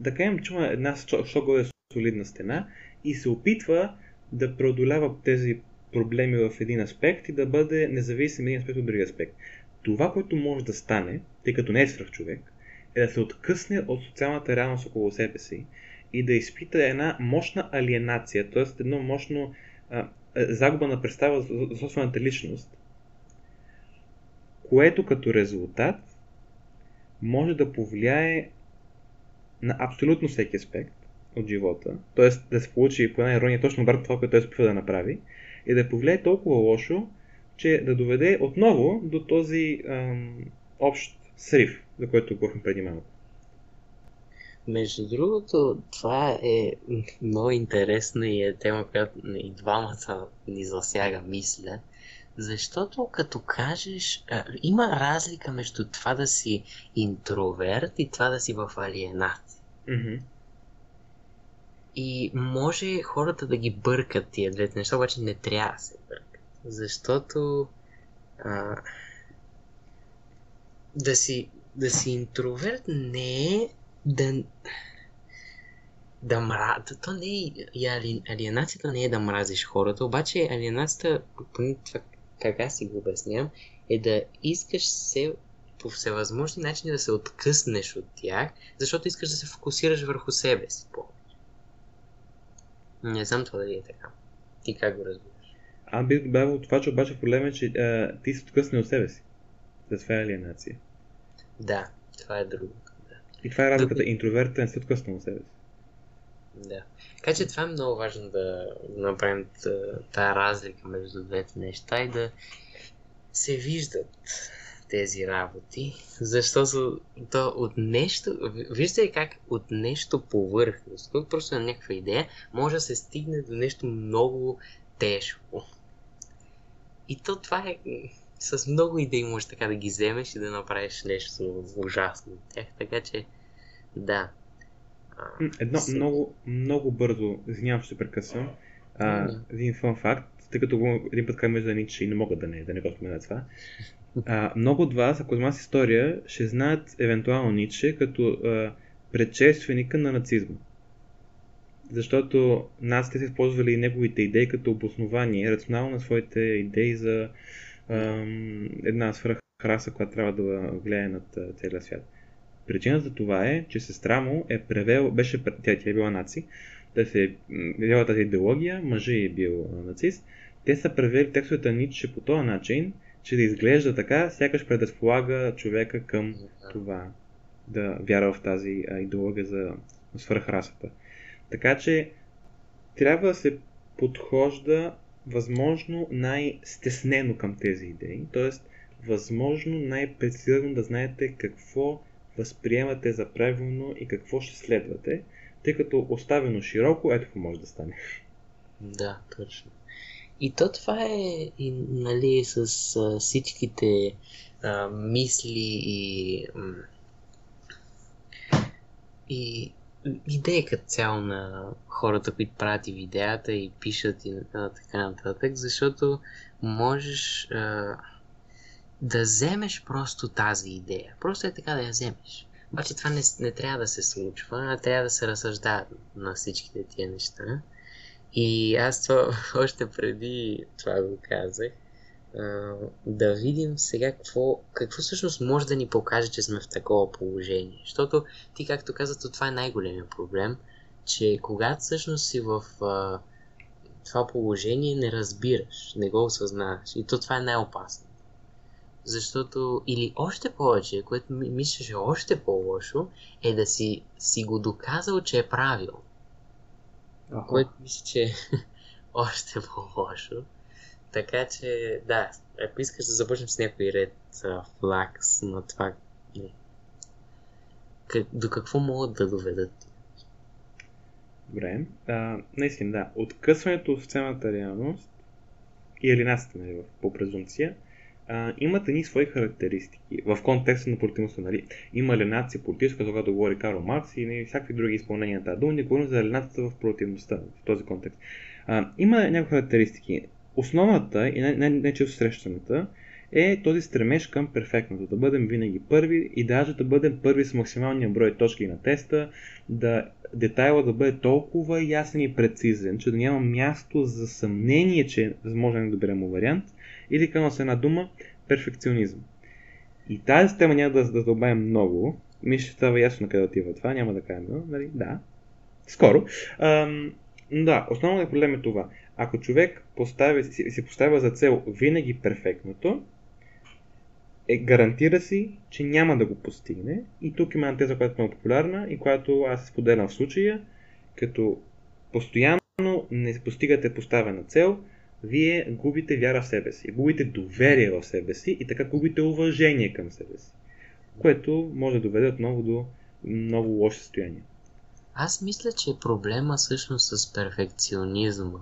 да кажем, че има една шокове солидна стена и се опитва да преодолява тези проблеми в един аспект и да бъде независим един аспект от другия аспект. Това, което може да стане, тъй като не е свръх човек, е да се откъсне от социалната реалност около себе си и да изпита една мощна алиенация, т.е. едно мощно а, загуба на представа за собствената личност, което като резултат може да повлияе на абсолютно всеки аспект от живота, т.е. да се получи по една ирония точно обратно това, което той се опитва да направи, и да повлияе толкова лошо, че да доведе отново до този ам, общ срив, за който говорихме преди малко. Между другото, това е много интересно и е тема, която и двамата ни засяга, мисля. Защото като кажеш, а, има разлика между това да си интроверт и това да си в алиенация. Mm-hmm. И може хората да ги бъркат тия двете неща, обаче не трябва да се бъркат. Защото а, да, си, да си интроверт не е да, да мра... То не е... И али... Алиенацията не е да мразиш хората, обаче алиенацията, това как аз си го обяснявам, е да искаш се по всевъзможни начини да се откъснеш от тях, защото искаш да се фокусираш върху себе си повече. Не знам това дали е така. Ти как го разбираш? Аз бих добавил това, че обаче проблема е, че а, ти си откъсне от себе си. За това е алиенация. Да, това е друго. Да. И това е разликата. Интровертът не се откъсна от себе си. Да. Така че това е много важно да направим тази разлика между двете неща и да се виждат тези работи, защото то от нещо, виждате как от нещо повърхностно, просто на някаква идея, може да се стигне до нещо много тежко. И то това е с много идеи може така да ги вземеш и да направиш нещо ужасно от тях, така че да. Едно с... много, много бързо, извинявам, ще прекъсвам, а, един фан факт, тъй като един път казваме за Ниче и не мога да не, да не го спомена това. А, много от вас, ако знаят история, ще знаят евентуално Ниче като а, предшественика на нацизма. Защото нас те са използвали неговите идеи като обоснование, рационално на своите идеи за а, една свръхраса, която трябва да влияе над целия свят. Причината за това е, че сестра му е превел, беше, тя, тя е била наци, да се е тази идеология, мъжът е бил нацист, те са превели текстовете на Ницше по този начин, че да изглежда така, сякаш предразполага човека към това да вярва в тази идеология за свръхрасата. Така че трябва да се подхожда възможно най-стеснено към тези идеи, т.е. възможно най-прецизирано да знаете какво възприемате за правилно и какво ще следвате, тъй като оставено широко, ето какво може да стане. Да, точно. И то това е и, нали, с а, всичките а, мисли и, и идея като цяло на хората, които правят и видеята и пишат и а, така нататък, защото можеш а, да вземеш просто тази идея. Просто е така да я вземеш. Обаче това не, не трябва да се случва, а трябва да се разсъждава на всичките тия неща. И аз това още преди това го казах. А, да видим сега какво, какво всъщност може да ни покаже, че сме в такова положение. Защото ти, както каза, това е най-големият проблем, че когато всъщност си в а, това положение, не разбираш, не го осъзнаваш. И то това е най-опасно. Защото, или още повече, което мисля, че още по-лошо, е да си, си го доказал, че е правил. Което мисля, че е още по-лошо. Така че, да, ако искаш да започнем с някой ред флакс на това, как, до какво могат да доведат? Добре. А, наистина, да. Откъсването от сцената реалност и алинацията нали, по презумпция а, имат едни свои характеристики в контекста на политичността. Нали. Има алинация политическа, за когато говори Карл Маркс и нали, всякакви други изпълнения на тази дума. Не говорим за алинацията в противността в този контекст. А, има някои характеристики. Основната и най-често срещаната е този стремеж към перфектното. Да бъдем винаги първи и даже да бъдем първи с максималния брой точки на теста, да детайла да бъде толкова ясен и прецизен, че да няма място за съмнение, че е възможен да доберем вариант, или казвам с една дума, перфекционизъм. И тази тема няма да задълбаем много. Мисля, че става ясно на къде отива това, няма да кажем, нали? Да. Скоро. Ам, да, основният проблем е това. Ако човек поставя, си, си поставя за цел винаги перфектното, е, гарантира си, че няма да го постигне. И тук има теза, която е много популярна и която аз споделям в случая, като постоянно не постигате поставена цел, вие губите вяра в себе си, губите доверие в себе си и така губите уважение към себе си, което може да доведе отново до много лошо състояние. Аз мисля, че проблема всъщност с перфекционизма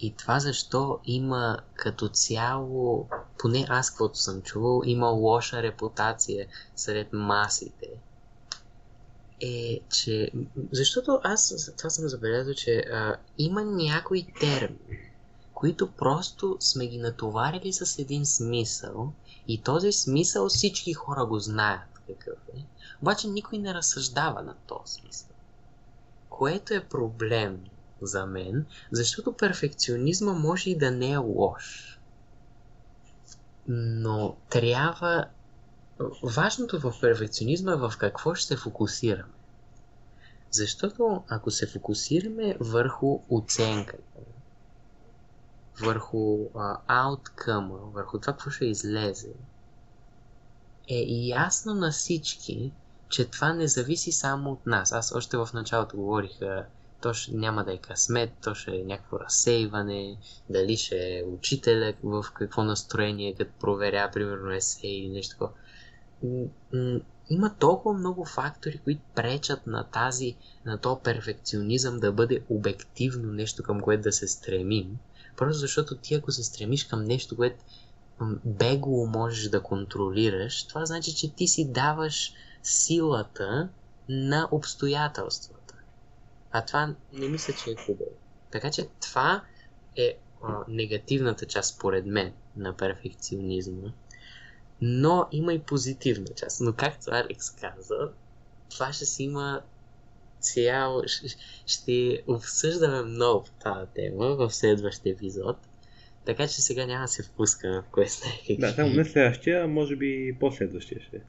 и това защо има като цяло, поне аз каквото съм чувал, има лоша репутация сред масите. Е, че... Защото аз това съм забелязал, че а, има някои термини, които просто сме ги натоварили с един смисъл и този смисъл всички хора го знаят какъв е. Обаче никой не разсъждава на този смисъл. Което е проблем за мен, защото перфекционизма може и да не е лош. Но трябва. Важното в перфекционизма е в какво ще се фокусираме. Защото ако се фокусираме върху оценката, върху ауткъма, върху това какво ще излезе, е ясно на всички, че това не зависи само от нас. Аз още в началото говорих то ще, няма да е късмет, то ще е някакво разсейване, дали ще е учителя в какво настроение, като проверя, примерно, есей или нещо такова. Има толкова много фактори, които пречат на тази, на то перфекционизъм да бъде обективно нещо, към което да се стремим. Просто защото ти ако се стремиш към нещо, което бегло можеш да контролираш, това значи, че ти си даваш силата на обстоятелства. А това не мисля, че е хубаво. Така че това е а, негативната част, според мен, на перфекционизма. Но има и позитивна част. Но както Алекс каза, това ще си има цяло... Ще обсъждаме много тази тема в следващия епизод. Така че сега няма да се впускаме в кое знае. Да, само не следващия, а може би последващия ще.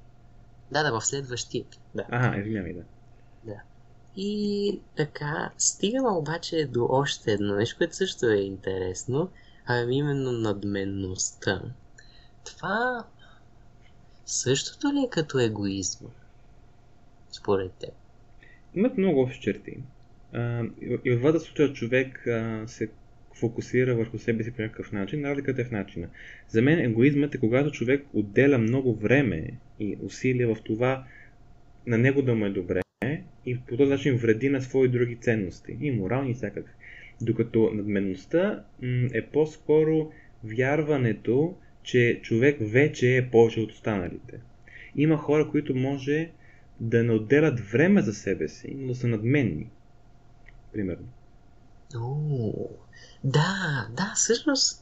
Да, да, в следващия. Да. Ага, извинявай, да. Да. И така, стигаме обаче до още едно нещо, което също е интересно, а именно надменността. Това същото ли е като егоизма? Според теб. Имат много общи черти. А, и в двата случая човек а, се фокусира върху себе си по някакъв начин, разликата е в начина. За мен егоизмът е когато човек отделя много време и усилия в това на него да му е добре, и по този начин вреди на свои други ценности, и морални и всякакви. Докато надменността е по-скоро вярването, че човек вече е повече от останалите. Има хора, които може да не отделят време за себе си, но да са надменни. Примерно. Да, да, всъщност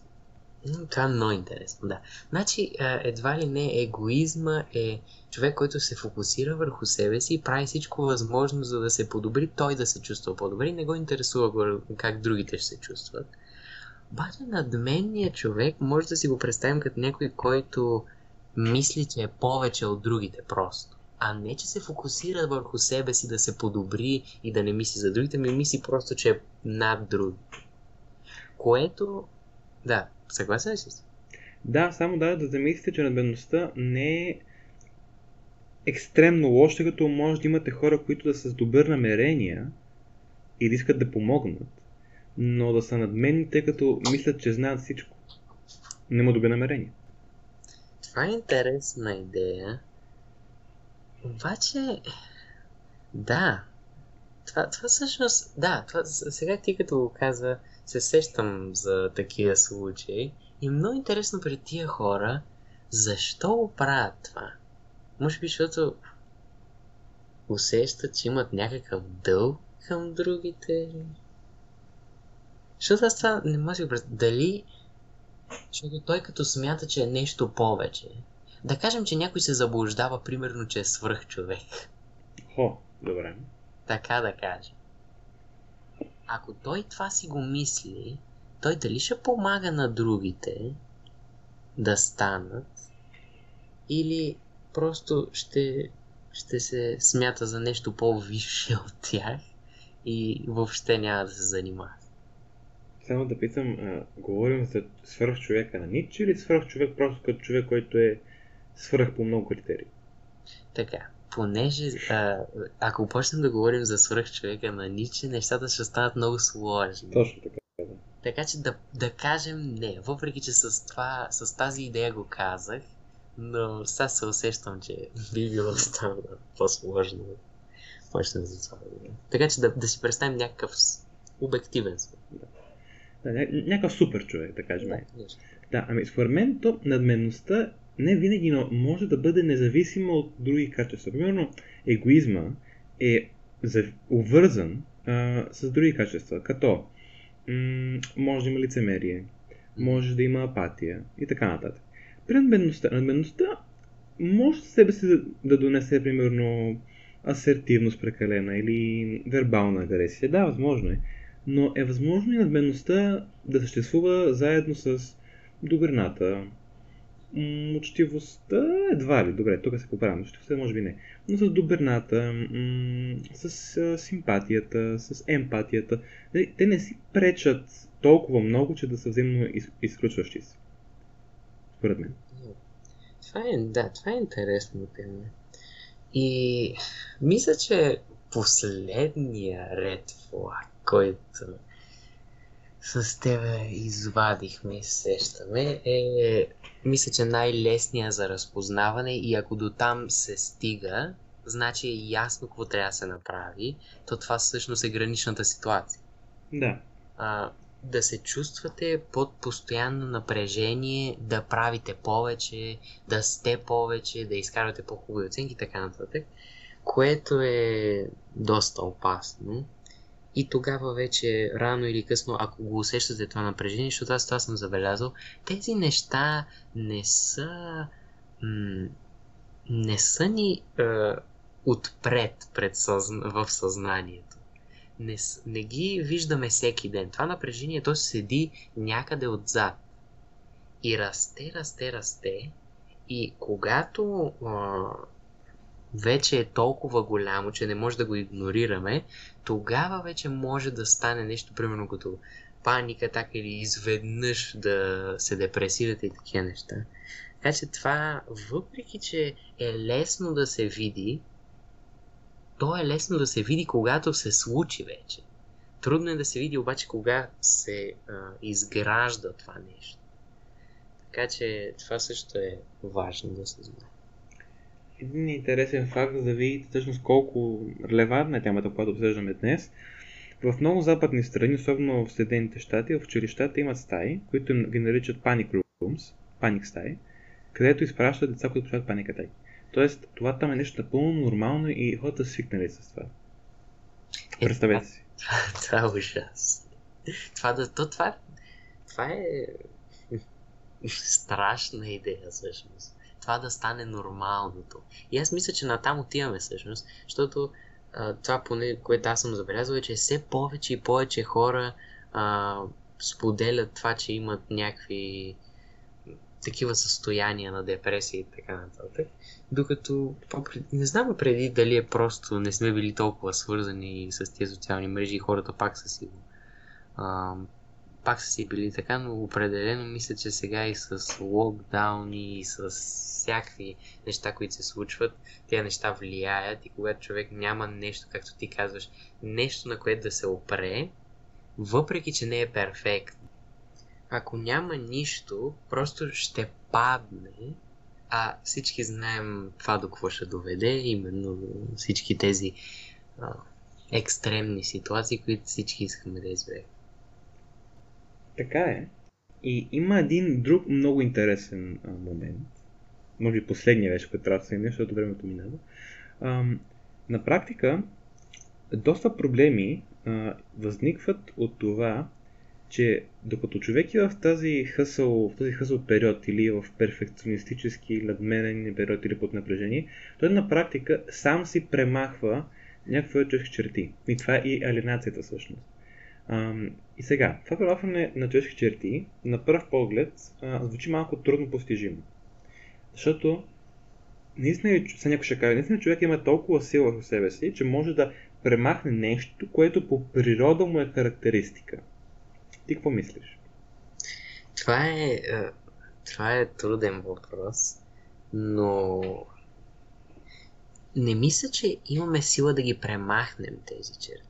това е много интересно, да. Значи, едва ли не егоизма е човек, който се фокусира върху себе си и прави всичко възможно, за да се подобри, той да се чувства по-добре и не го интересува как другите ще се чувстват. Обаче надменният човек може да си го представим като някой, който мисли, че е повече от другите просто. А не, че се фокусира върху себе си да се подобри и да не мисли за другите, ми мисли просто, че е над другите. Което, да, съгласен ли си? Да, само да, да замислите, че надменността не е екстремно лошо, като може да имате хора, които да са с добър намерения и да искат да помогнат, но да са надменни, тъй като мислят, че знаят всичко. Нема добри намерения. Това е интересна идея. Обаче, да, това, това всъщност, да, това, сега ти като го казва, се сещам за такива случаи и е много интересно при тия хора, защо го правят това? Може би, защото усещат, че имат някакъв дълг към другите. Защото аз това не може да Дали защото той като смята, че е нещо повече. Да кажем, че някой се заблуждава, примерно, че е свръх човек. Хо, добре. Така да кажем. Ако той това си го мисли, той дали ще помага на другите да станат или просто ще, ще се смята за нещо по-висше от тях и въобще няма да се занимава. Само да питам, а, говорим за свърх човека на Ницше или свърх човек просто като човек, който е свърх по много критерии? Така, понеже а, ако почнем да говорим за свърх човека на Ниче, нещата ще станат много сложни. Точно така. Така че да, да кажем не, въпреки че с, това, с тази идея го казах, но сега се усещам, че би било станало по-сложно. Почнем за това. Така че да, да си представим някакъв обективен свят. Да. Да, ня- някакъв супер човек, да кажем. Да, да ами според мен то надменността не винаги, но може да бъде независима от други качества. Примерно, егоизма е увързан а, с други качества, като м- може да има лицемерие, може да има апатия и така нататък. При надменността, надменността може себе си да, да донесе, примерно, асертивност прекалена или вербална агресия. Да, възможно е. Но е възможно и надменността да съществува заедно с добрината, учтивостта едва ли, добре, тук се поправям, учтивостта може би не, но с добрината, с симпатията, с емпатията, нали, те не си пречат толкова много, че да са взаимно изключващи се. Според мен. Това е, да, това е интересно тема. И мисля, че последния ред флаг, който с тебе извадихме и сещаме, е мисля, че най-лесният за разпознаване и ако до там се стига, значи е ясно какво трябва да се направи, то това всъщност е граничната ситуация. Да. А, да се чувствате под постоянно напрежение, да правите повече, да сте повече, да изкарвате по-хубави оценки и така нататък, което е доста опасно. И тогава вече рано или късно, ако го усещате това напрежение, защото аз това съм забелязал, тези неща не са м- не са ни е, отпред пред съзн... в съзнанието. Не, не ги виждаме всеки ден. Това напрежение то седи някъде отзад. И расте, расте, расте. И когато е, вече е толкова голямо, че не може да го игнорираме, тогава вече може да стане нещо, примерно като паника, така или изведнъж да се депресирате и такива неща. Така че това, въпреки че е лесно да се види, то е лесно да се види, когато се случи вече. Трудно е да се види обаче кога се а, изгражда това нещо. Така че това също е важно да се знае един интересен факт, за да видите всъщност колко релевантна е темата, която обсъждаме днес. В много западни страни, особено в Съединените щати, в училищата имат стаи, които ги наричат panic rooms, паник стаи, където изпращат деца, които получават паник атаки. Тоест, това там е нещо напълно нормално и хората свикнали с това. Е, Представете си. Това, е ужас. Това, да, то, това, това е страшна идея всъщност. Това да стане нормалното. И аз мисля, че натам отиваме всъщност, защото а, това поне, което аз съм забелязал е, че все повече и повече хора а, споделят това, че имат някакви такива състояния на депресия и така нататък. Докато, не знам преди дали е просто не сме били толкова свързани с тези социални мрежи и хората пак са си а, пак са си били така, но определено мисля, че сега и с локдауни, и с всякакви неща, които се случват, тези неща влияят и когато човек няма нещо, както ти казваш, нещо на което да се опре, въпреки, че не е перфектно. Ако няма нищо, просто ще падне, а всички знаем това до какво ще доведе, именно всички тези а, екстремни ситуации, които всички искаме да избегнем. Така е. И има един друг много интересен а, момент. Може би последния вече, който трябва да се защото времето минава. На практика, доста проблеми а, възникват от това, че докато човек е в тази хъсъл, в този хъсъл период или в перфекционистически надменен период или под напрежение, той на практика сам си премахва някакви човешки черти. И това е и алиенацията всъщност. И сега, това премахване на човешки черти, на пръв поглед, а, звучи малко трудно постижимо. Защото, наистина, са някой ще каже, наистина човек има толкова сила в себе си, че може да премахне нещо, което по природа му е характеристика. Ти какво мислиш? Това е, това е труден въпрос, но не мисля, че имаме сила да ги премахнем тези черти.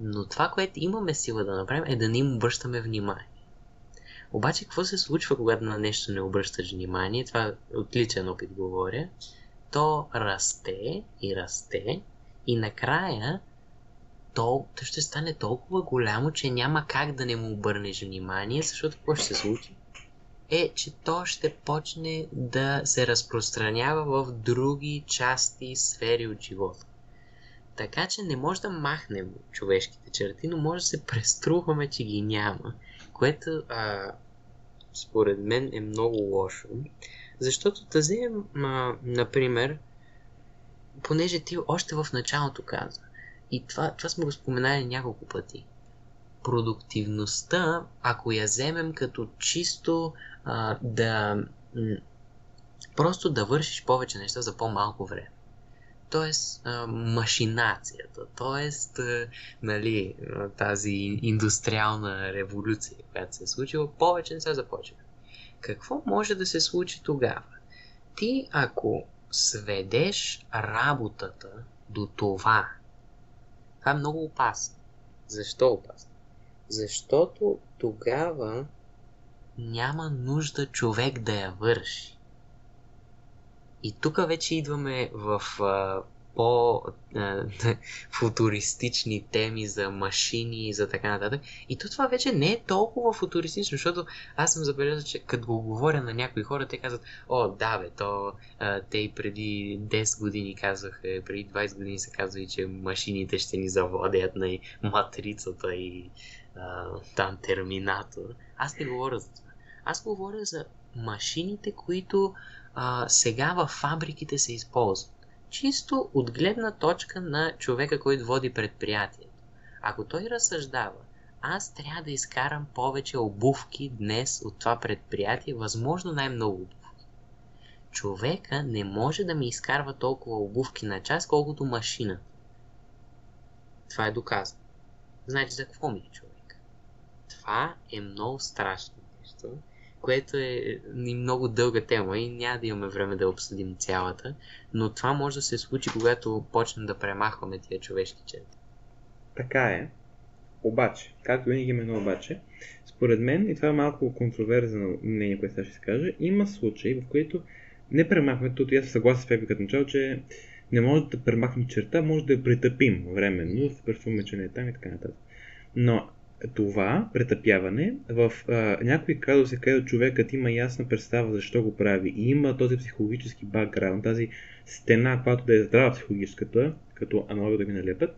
Но това, което имаме сила да направим е да не им обръщаме внимание. Обаче, какво се случва, когато на нещо не обръщаш внимание? Това отличен опит говоря. То расте и расте и накрая то, то ще стане толкова голямо, че няма как да не му обърнеш внимание, защото какво ще се случи? Е, че то ще почне да се разпространява в други части сфери от живота. Така че не може да махнем човешките черти, но може да се преструваме, че ги няма. Което а, според мен е много лошо. Защото вземем, а, например, понеже ти още в началото каза, и това, това сме го споменали няколко пъти. Продуктивността, ако я вземем като чисто а, да. М- просто да вършиш повече неща за по-малко време т.е. машинацията, т.е. Нали, тази индустриална революция, която се е случила, повече не се започва. Какво може да се случи тогава? Ти, ако сведеш работата до това, това е много опасно. Защо опасно? Защото тогава няма нужда човек да я върши. И тук вече идваме в а, по-футуристични теми за машини и за така нататък. И то това вече не е толкова футуристично, защото аз съм забелязал, че като го говоря на някои хора, те казват, о, да бе, то а, те и преди 10 години казваха, преди 20 години са казвали, че машините ще ни заводят на матрицата и а, там терминатор. Аз не говоря за това. Аз говоря за машините, които а, сега в фабриките се използват. Чисто от гледна точка на човека, който води предприятието. Ако той разсъждава, аз трябва да изкарам повече обувки днес от това предприятие, възможно най-много обувки. Човека не може да ми изкарва толкова обувки на час, колкото машина. Това е доказано. Значи за какво ми е човек? Това е много страшно нещо което е и много дълга тема и няма да имаме време да обсъдим цялата, но това може да се случи, когато почнем да премахваме тия човешки черти. Така е. Обаче, както винаги има едно обаче, според мен, и това е малко контроверзно мнение, което сега ще се каже, има случаи, в които не премахваме, тук аз съгласен с Пепи като начало, че не може да премахнем черта, може да я притъпим временно, да се че не е там и така нататък. Но това претъпяване в а, някои казуси, където човекът има ясна представа защо го прави и има този психологически бакграунд, тази стена, която да е здрава психологическата, като аналога да ми налепят,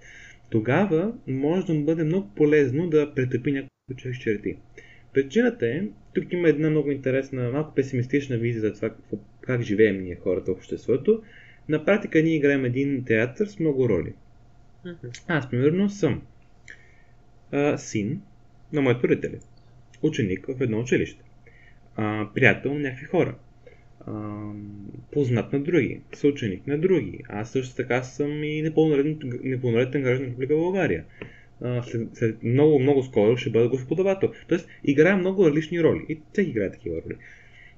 тогава може да му бъде много полезно да претъпи някои човек черти. Причината е, тук има една много интересна, малко песимистична визия за това какво, как живеем ние хората в обществото. На практика ние играем един театър с много роли. Аз, примерно, съм а, син на моите родители, ученик в едно училище, а, приятел на някакви хора, а, познат на други, съученик на други. Аз също така съм и непълнолетен граждан на Република България. А, след, след много, много скоро ще бъда господавател. Тоест, играя много различни роли. И всеки играе такива роли.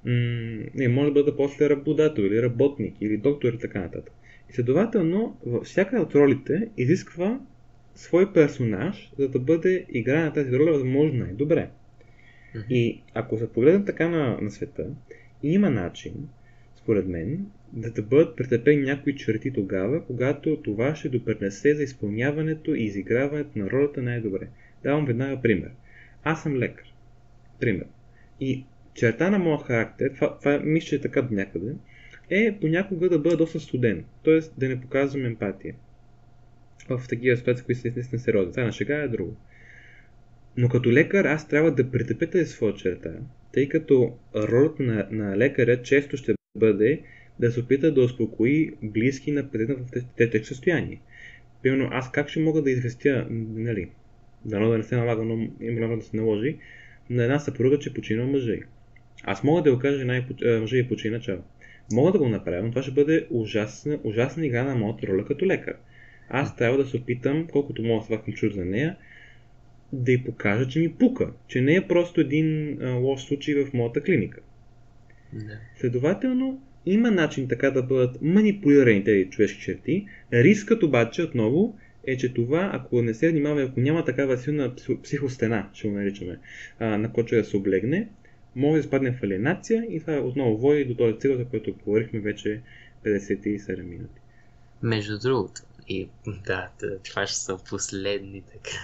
М- не, може да бъда после работодател или работник или доктор и така нататък. И следователно, всяка от ролите изисква свой персонаж, за да бъде игра на тази роля възможно най-добре. Mm-hmm. И ако се погледнем така на, на света, има начин, според мен, да, да бъдат претъпени някои черти тогава, когато това ще допренесе за изпълняването и изиграването на ролята най-добре. Давам веднага пример. Аз съм лекар. Пример. И черта на моя характер, това, това мисля, че е така до някъде, е понякога да бъда доста студен, т.е. да не показвам емпатия в такива ситуации, които са наистина сериозни. Това на шега е друго. Но като лекар аз трябва да претъпя тази своя черта, тъй като ролята на, на лекаря често ще бъде да се опита да успокои близки на пациента в тези състояние. Примерно аз как ще мога да известя, нали, дано да не се налага, но има да се наложи, на една съпруга, че почина мъжа Аз мога да го кажа, жена мъжа и почина чао. Мога да го направя, но това ще бъде ужасна, ужасна игра на моята роля като лекар аз трябва да се опитам, колкото мога да свакам чур за нея, да й покажа, че ми пука, че не е просто един а, лош случай в моята клиника. Не. Следователно, има начин така да бъдат манипулирани тези човешки черти. Рискът обаче, отново, е, че това, ако не се внимава, ако няма такава силна психостена, ще го наричаме, а, на който да се облегне, може да спадне в алиенация и това отново води до този цикъл, за който говорихме вече 57 минути. Между другото, и да, това ще са последни така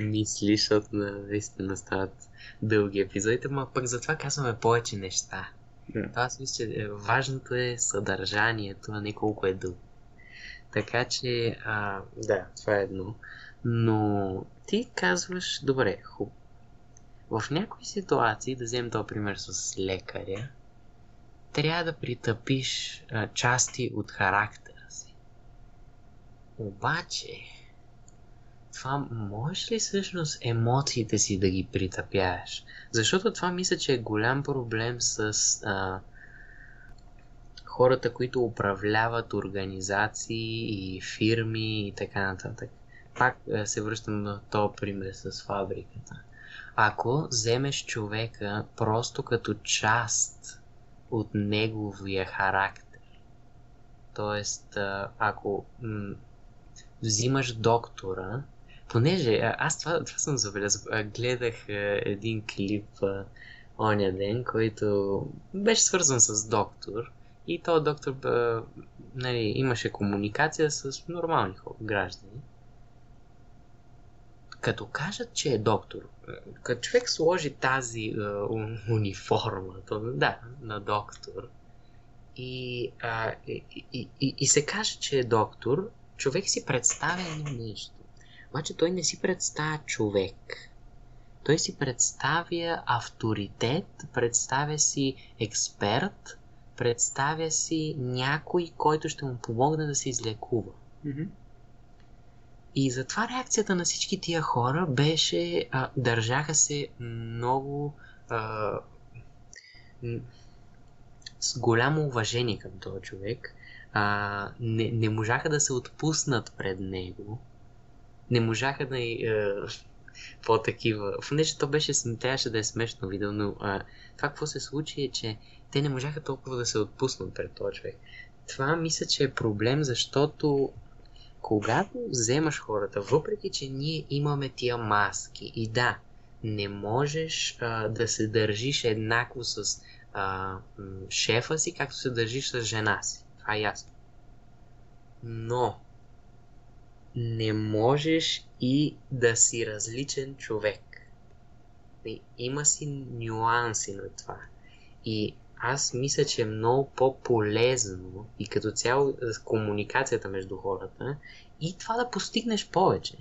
мисли, защото наистина стават дълги епизодите, но пък затова казваме повече неща. Да. Това аз мисля, че е, важното е съдържанието, а не колко е дълго. Така че, а, да, това е едно. Но ти казваш, добре, хубаво. В някои ситуации, да вземем този пример с лекаря, трябва да притъпиш а, части от характер обаче, това можеш ли всъщност емоциите си да ги притъпяеш? Защото това мисля, че е голям проблем с а, хората, които управляват организации и фирми и така нататък. Пак се връщам на този пример с фабриката. Ако вземеш човека просто като част от неговия характер, т.е. ако взимаш доктора, понеже аз това, това съм забелязал. Гледах един клип оня ден, който беше свързан с доктор. И то доктор нали, имаше комуникация с нормални граждани. Като кажат, че е доктор, като човек сложи тази е, униформа, то, да, на доктор, и, а, и, и, и, и се каже, че е доктор, човек си представя едно нещо. Обаче той не си представя човек. Той си представя авторитет, представя си експерт, представя си някой, който ще му помогне да се излекува. Mm-hmm. И затова реакцията на всички тия хора беше, а, държаха се много а, с голямо уважение към този човек а, не, не можаха да се отпуснат пред него. Не можаха да и е, по-такива. Нещо то беше, трябваше да е смешно видео, но а, това какво се случи е, че те не можаха толкова да се отпуснат пред този човек. Това мисля, че е проблем, защото когато вземаш хората, въпреки че ние имаме тия маски и да, не можеш а, да се държиш еднакво с а, шефа си, както се държиш с жена си е ясно. Но не можеш и да си различен човек. Има си нюанси на това. И аз мисля, че е много по-полезно и като цяло комуникацията между хората и това да постигнеш повече.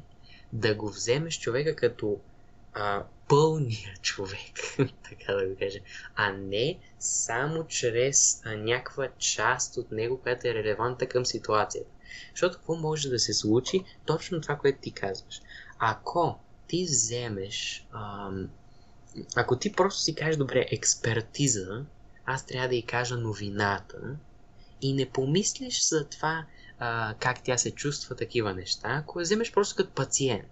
Да го вземеш човека като а, пълния човек, така да го кажа, а не само чрез някаква част от него, която е релевантна към ситуацията. Защото какво може да се случи? Точно това, което ти казваш. Ако ти вземеш, а, ако ти просто си кажеш, добре, експертиза, аз трябва да й кажа новината и не помислиш за това а, как тя се чувства такива неща, ако я вземеш просто като пациент.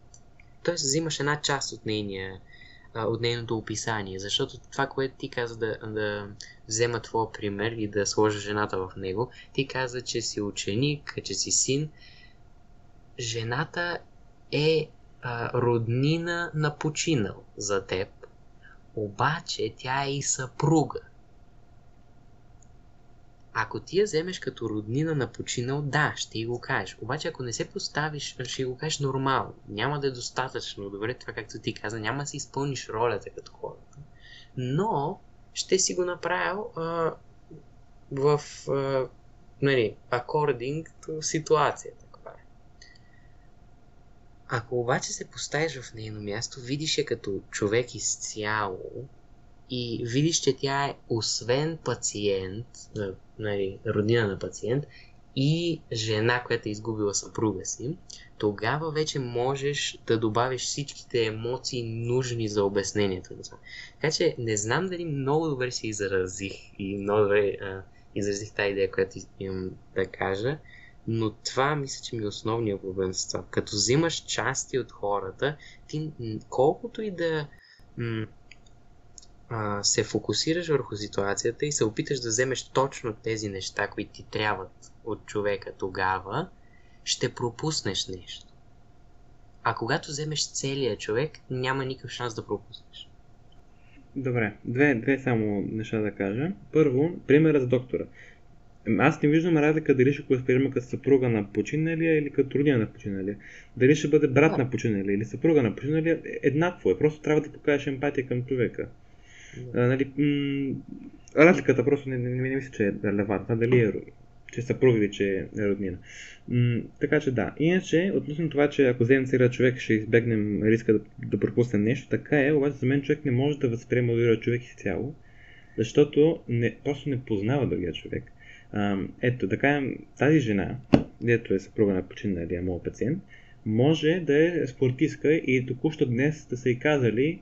Тоест взимаш една част от нейния от нейното описание, защото това, което ти каза да, да взема твоя пример и да сложа жената в него, ти каза, че си ученик, че си син. Жената е а, роднина на починал за теб, обаче тя е и съпруга. Ако ти я вземеш като роднина на починал, да, ще го кажеш. Обаче ако не се поставиш, ще го кажеш нормално. Няма да е достатъчно добре това, както ти каза, няма да си изпълниш ролята като хората. Но ще си го направил а, в а, нали, according to ситуацията. Е. Ако обаче се поставиш в нейно място, видиш я като човек изцяло, и видиш, че тя е освен пациент, нали, роднина на пациент, и жена, която е изгубила съпруга си, тогава вече можеш да добавиш всичките емоции нужни за обяснението на това. Така че не знам дали много добре си изразих и много добре а, изразих тази идея, която имам да кажа, но това мисля, че ми е основният проблем с това. Като взимаш части от хората, ти колкото и да м- а, се фокусираш върху ситуацията и се опиташ да вземеш точно тези неща, които ти трябват от човека тогава, ще пропуснеш нещо. А когато вземеш целия човек, няма никакъв шанс да пропуснеш. Добре, две, две само неща да кажа. Първо, примера за доктора. Аз не виждам разлика дали ще го възприема като съпруга на починалия или като родина на починалия. Дали ще бъде брат на починалия или съпруга на починалия, еднакво е. Просто трябва да покажеш емпатия към човека. Нали, м- разликата просто не, не, не, не мисля, че е релевантна. Дали е че са прови, че е роднина. М- така че да. Иначе, относно това, че ако вземем сега човек, ще избегнем риска да, да пропуснем нещо, така е, обаче за мен човек не може да възприема другия човек изцяло, защото не, просто не познава другия човек. А, ето, кажем, тази жена, дето е съпруга на починалия моят пациент, може да е спортистка и току-що днес да са и казали,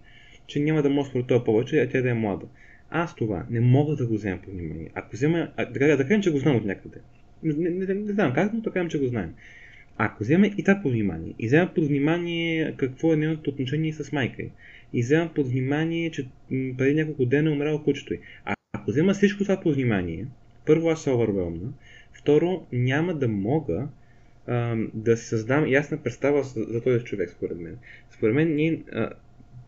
че няма да може спортува повече, а тя да е млада. Аз това не мога да го взема по внимание. Ако взема, а, да, да кажем, че го знам от някъде. Не, не, не, не знам как, но да кажем, че го знаем. Ако взема и това под внимание, и взема под внимание какво е нейното отношение с майка й, и взема под внимание, че преди няколко дена е умрял кучето й. А ако взема всичко това под внимание, първо аз се овървелна, второ няма да мога а, да си създам ясна представа за, за този човек, според мен. Според мен ние а,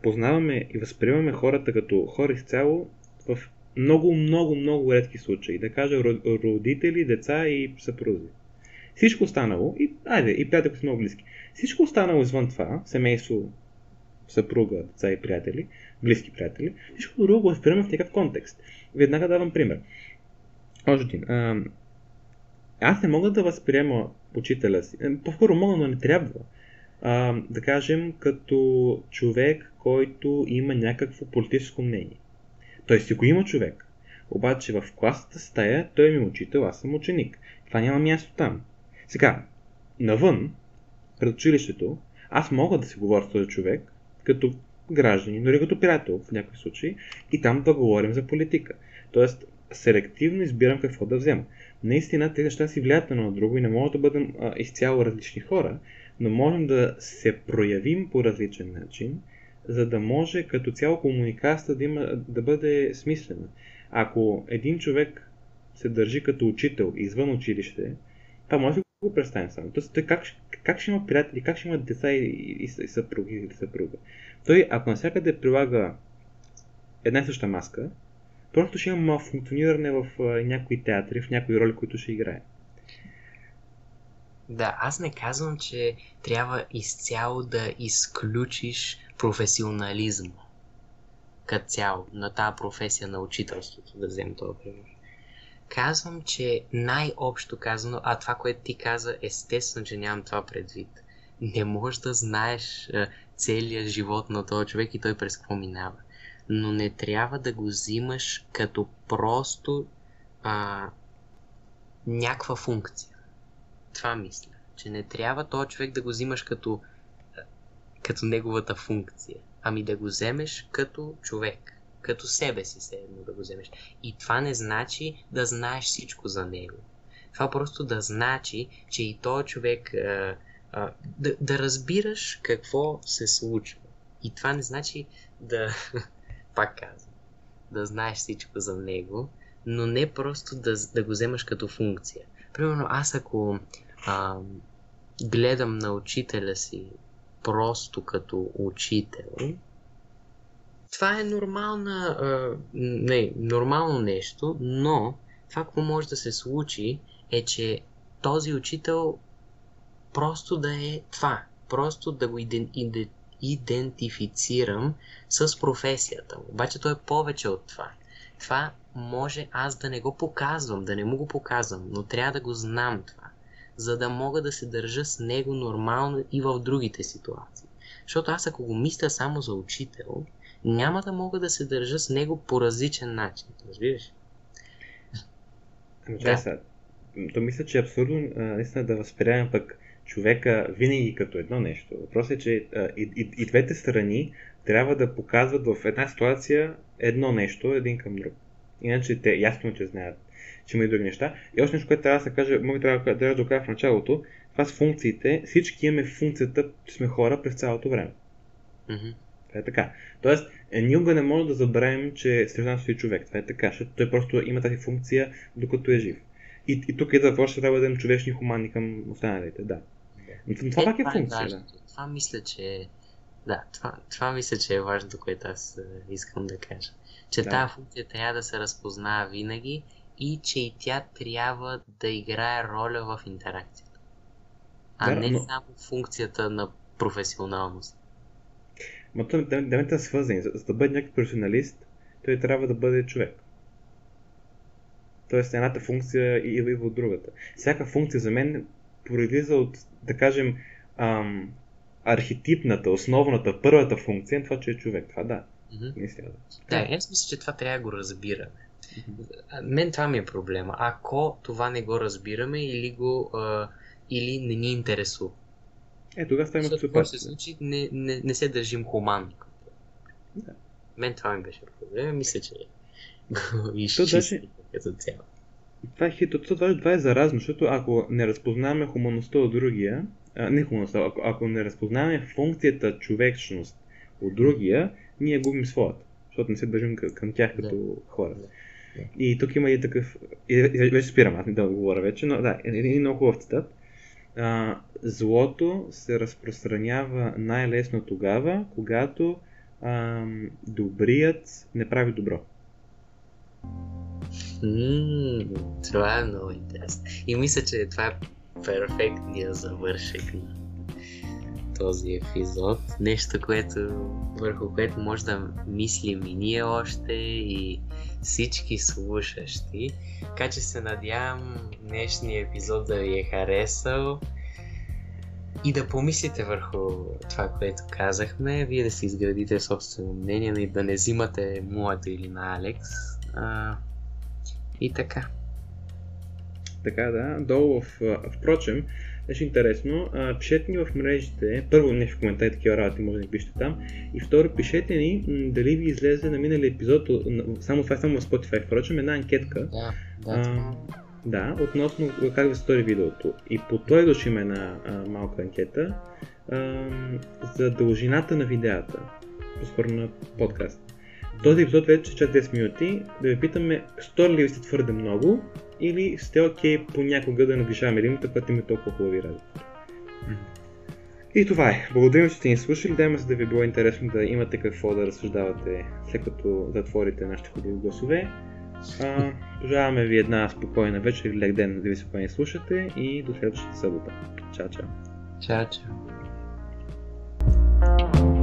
познаваме и възприемаме хората като хора изцяло в много, много, много редки случаи. Да кажа родители, деца и съпрузи. Всичко останало, и, айде, и приятели са много близки. Всичко останало извън това, семейство, съпруга, деца и приятели, близки приятели, всичко друго го възприемаме в някакъв контекст. Веднага давам пример. Още един. Аз не мога да възприема учителя си. Е, по-скоро мога, но не трябва а, да кажем, като човек, който има някакво политическо мнение. Той си го има човек. Обаче в класната стая той ми е учител, аз съм ученик. Това няма място там. Сега, навън, пред училището, аз мога да си говоря с този човек, като граждани, дори като приятел в някои случаи, и там да говорим за политика. Тоест, селективно избирам какво да взема. Наистина, тези неща си влияят на друго и не могат да бъдем а, изцяло различни хора, но можем да се проявим по различен начин, за да може като цяло комуникацията да, има, да бъде смислена. Ако един човек се държи като учител извън училище, това може да го представим само. Тоест, той как, как ще има приятели, как ще има деца и, и, и съпруги или съпруга. Той, ако навсякъде прилага една и съща маска, просто ще има функциониране в някои театри, в някои роли, които ще играе. Да, аз не казвам, че трябва изцяло да изключиш професионализма. като цяло на тази професия на учителството, да вземем това пример. Казвам, че най-общо казано, а това, което ти каза, естествено, че нямам това предвид. Не можеш да знаеш а, целият живот на този човек и той през какво минава. Но не трябва да го взимаш като просто а, някаква функция. Това мисля. Че не трябва този човек да го взимаш като, като неговата функция, ами да го вземеш като човек като себе си се едно да го вземеш. И това не значи да знаеш всичко за него. Това просто да значи, че и този човек а, а, да, да разбираш какво се случва. И това не значи да, пак казвам, да знаеш всичко за него, но не просто да, да го вземаш като функция. Примерно аз ако а, гледам на учителя си просто като учител, това е нормална, а, не, нормално нещо, но това, какво може да се случи, е, че този учител просто да е това. Просто да го иден, иден, идентифицирам с професията му. Обаче той е повече от това. Това може аз да не го показвам, да не му го показвам, но трябва да го знам това, за да мога да се държа с него нормално и в другите ситуации. Защото аз ако го мисля само за учител, няма да мога да се държа с него по различен начин. Разбираш? Ами, да. Сега, то мисля, че е абсурдно наистина да възприемем пък човека винаги като едно нещо. Въпросът е, че а, и, и, и двете страни трябва да показват в една ситуация едно нещо, един към друг. Иначе те ясно, че знаят, че има и други неща. И още нещо, което трябва да се каже, може трябва да, да кажа в началото, това с функциите. Всички имаме функцията, че сме хора през цялото време. Mm-hmm. Това е така. Тоест, е, никога не може да забравим, че срещу нас стои човек. Това е така, защото той просто има тази функция, докато е жив. И, и тук идва въпросът, трябва да бъдем човечни хуманни към останалите, да. Но това пак е, е функция, да. Това мисля, че да, това, това мисля, че е важното, което аз е, искам да кажа. Че да. тази функция трябва да се разпознава винаги и че и тя трябва да играе роля в интеракцията. А да, не но... само функцията на професионалност. Но те да са свързани. За, за да бъде някакъв професионалист, той трябва да бъде човек. Тоест едната функция и от другата. Всяка функция за мен произлиза от, да кажем, ам, архетипната, основната, първата функция, това, че е човек. Това да. Mm-hmm. Мисля, да. Да, аз мисля, че това трябва да го разбираме. Мен това ми е проблема. Ако това не го разбираме или го а, или не ни интересува. Е, тогава ставаме Какво се случи, не, не, не се държим хуманно. Да. Мен това ми беше проблем. Мисля, че го изчисти като цяло. Това е хито, това, това е заразно, защото ако не разпознаваме хуманността от другия, а, не хуманността, ако, ако не разпознаваме функцията човечност от другия, ние губим своята, защото не се държим към, към тях като да. хора. Да. И тук има и такъв, и, вече спирам, аз не да говоря вече, но да, един много хубав цитат злото се разпространява най-лесно тогава, когато а, добрият не прави добро. Mm, това е много интересно. И мисля, че това е перфектния завършек на този епизод. Нещо, което, върху което може да мислим и ние още и всички слушащи. Така че се надявам днешния епизод да ви е харесал и да помислите върху това, което казахме, вие да си изградите собствено мнение и да не взимате моето или на Алекс. А, и така. Така, да. Долу в... Впрочем, Беше интересно. А, пишете ни в мрежите. Първо, не в коментари такива работи, може да ни пишете там. И второ, пишете ни м- дали ви излезе на минали епизод, само това е само в Spotify, впрочем, една анкетка. Да, да. А, да, относно как ви стори видеото. И по той дошли има една а, малка анкета а, за дължината на видеята, по-скоро на подкаст. Този епизод вече е 10 минути. Да ви питаме, стори ли ви сте твърде много или сте окей okay, понякога да наближаваме лимита, пък им толкова хубави работи. И това е. Благодарим, че сте ни слушали. Дайме се да ви е било интересно да имате какво да разсъждавате, след като затворите нашите хубави гласове. А, пожелаваме ви една спокойна вечер или лек ден, да ви се ни слушате и до следващата събота. Чао, чао. Чао, чао.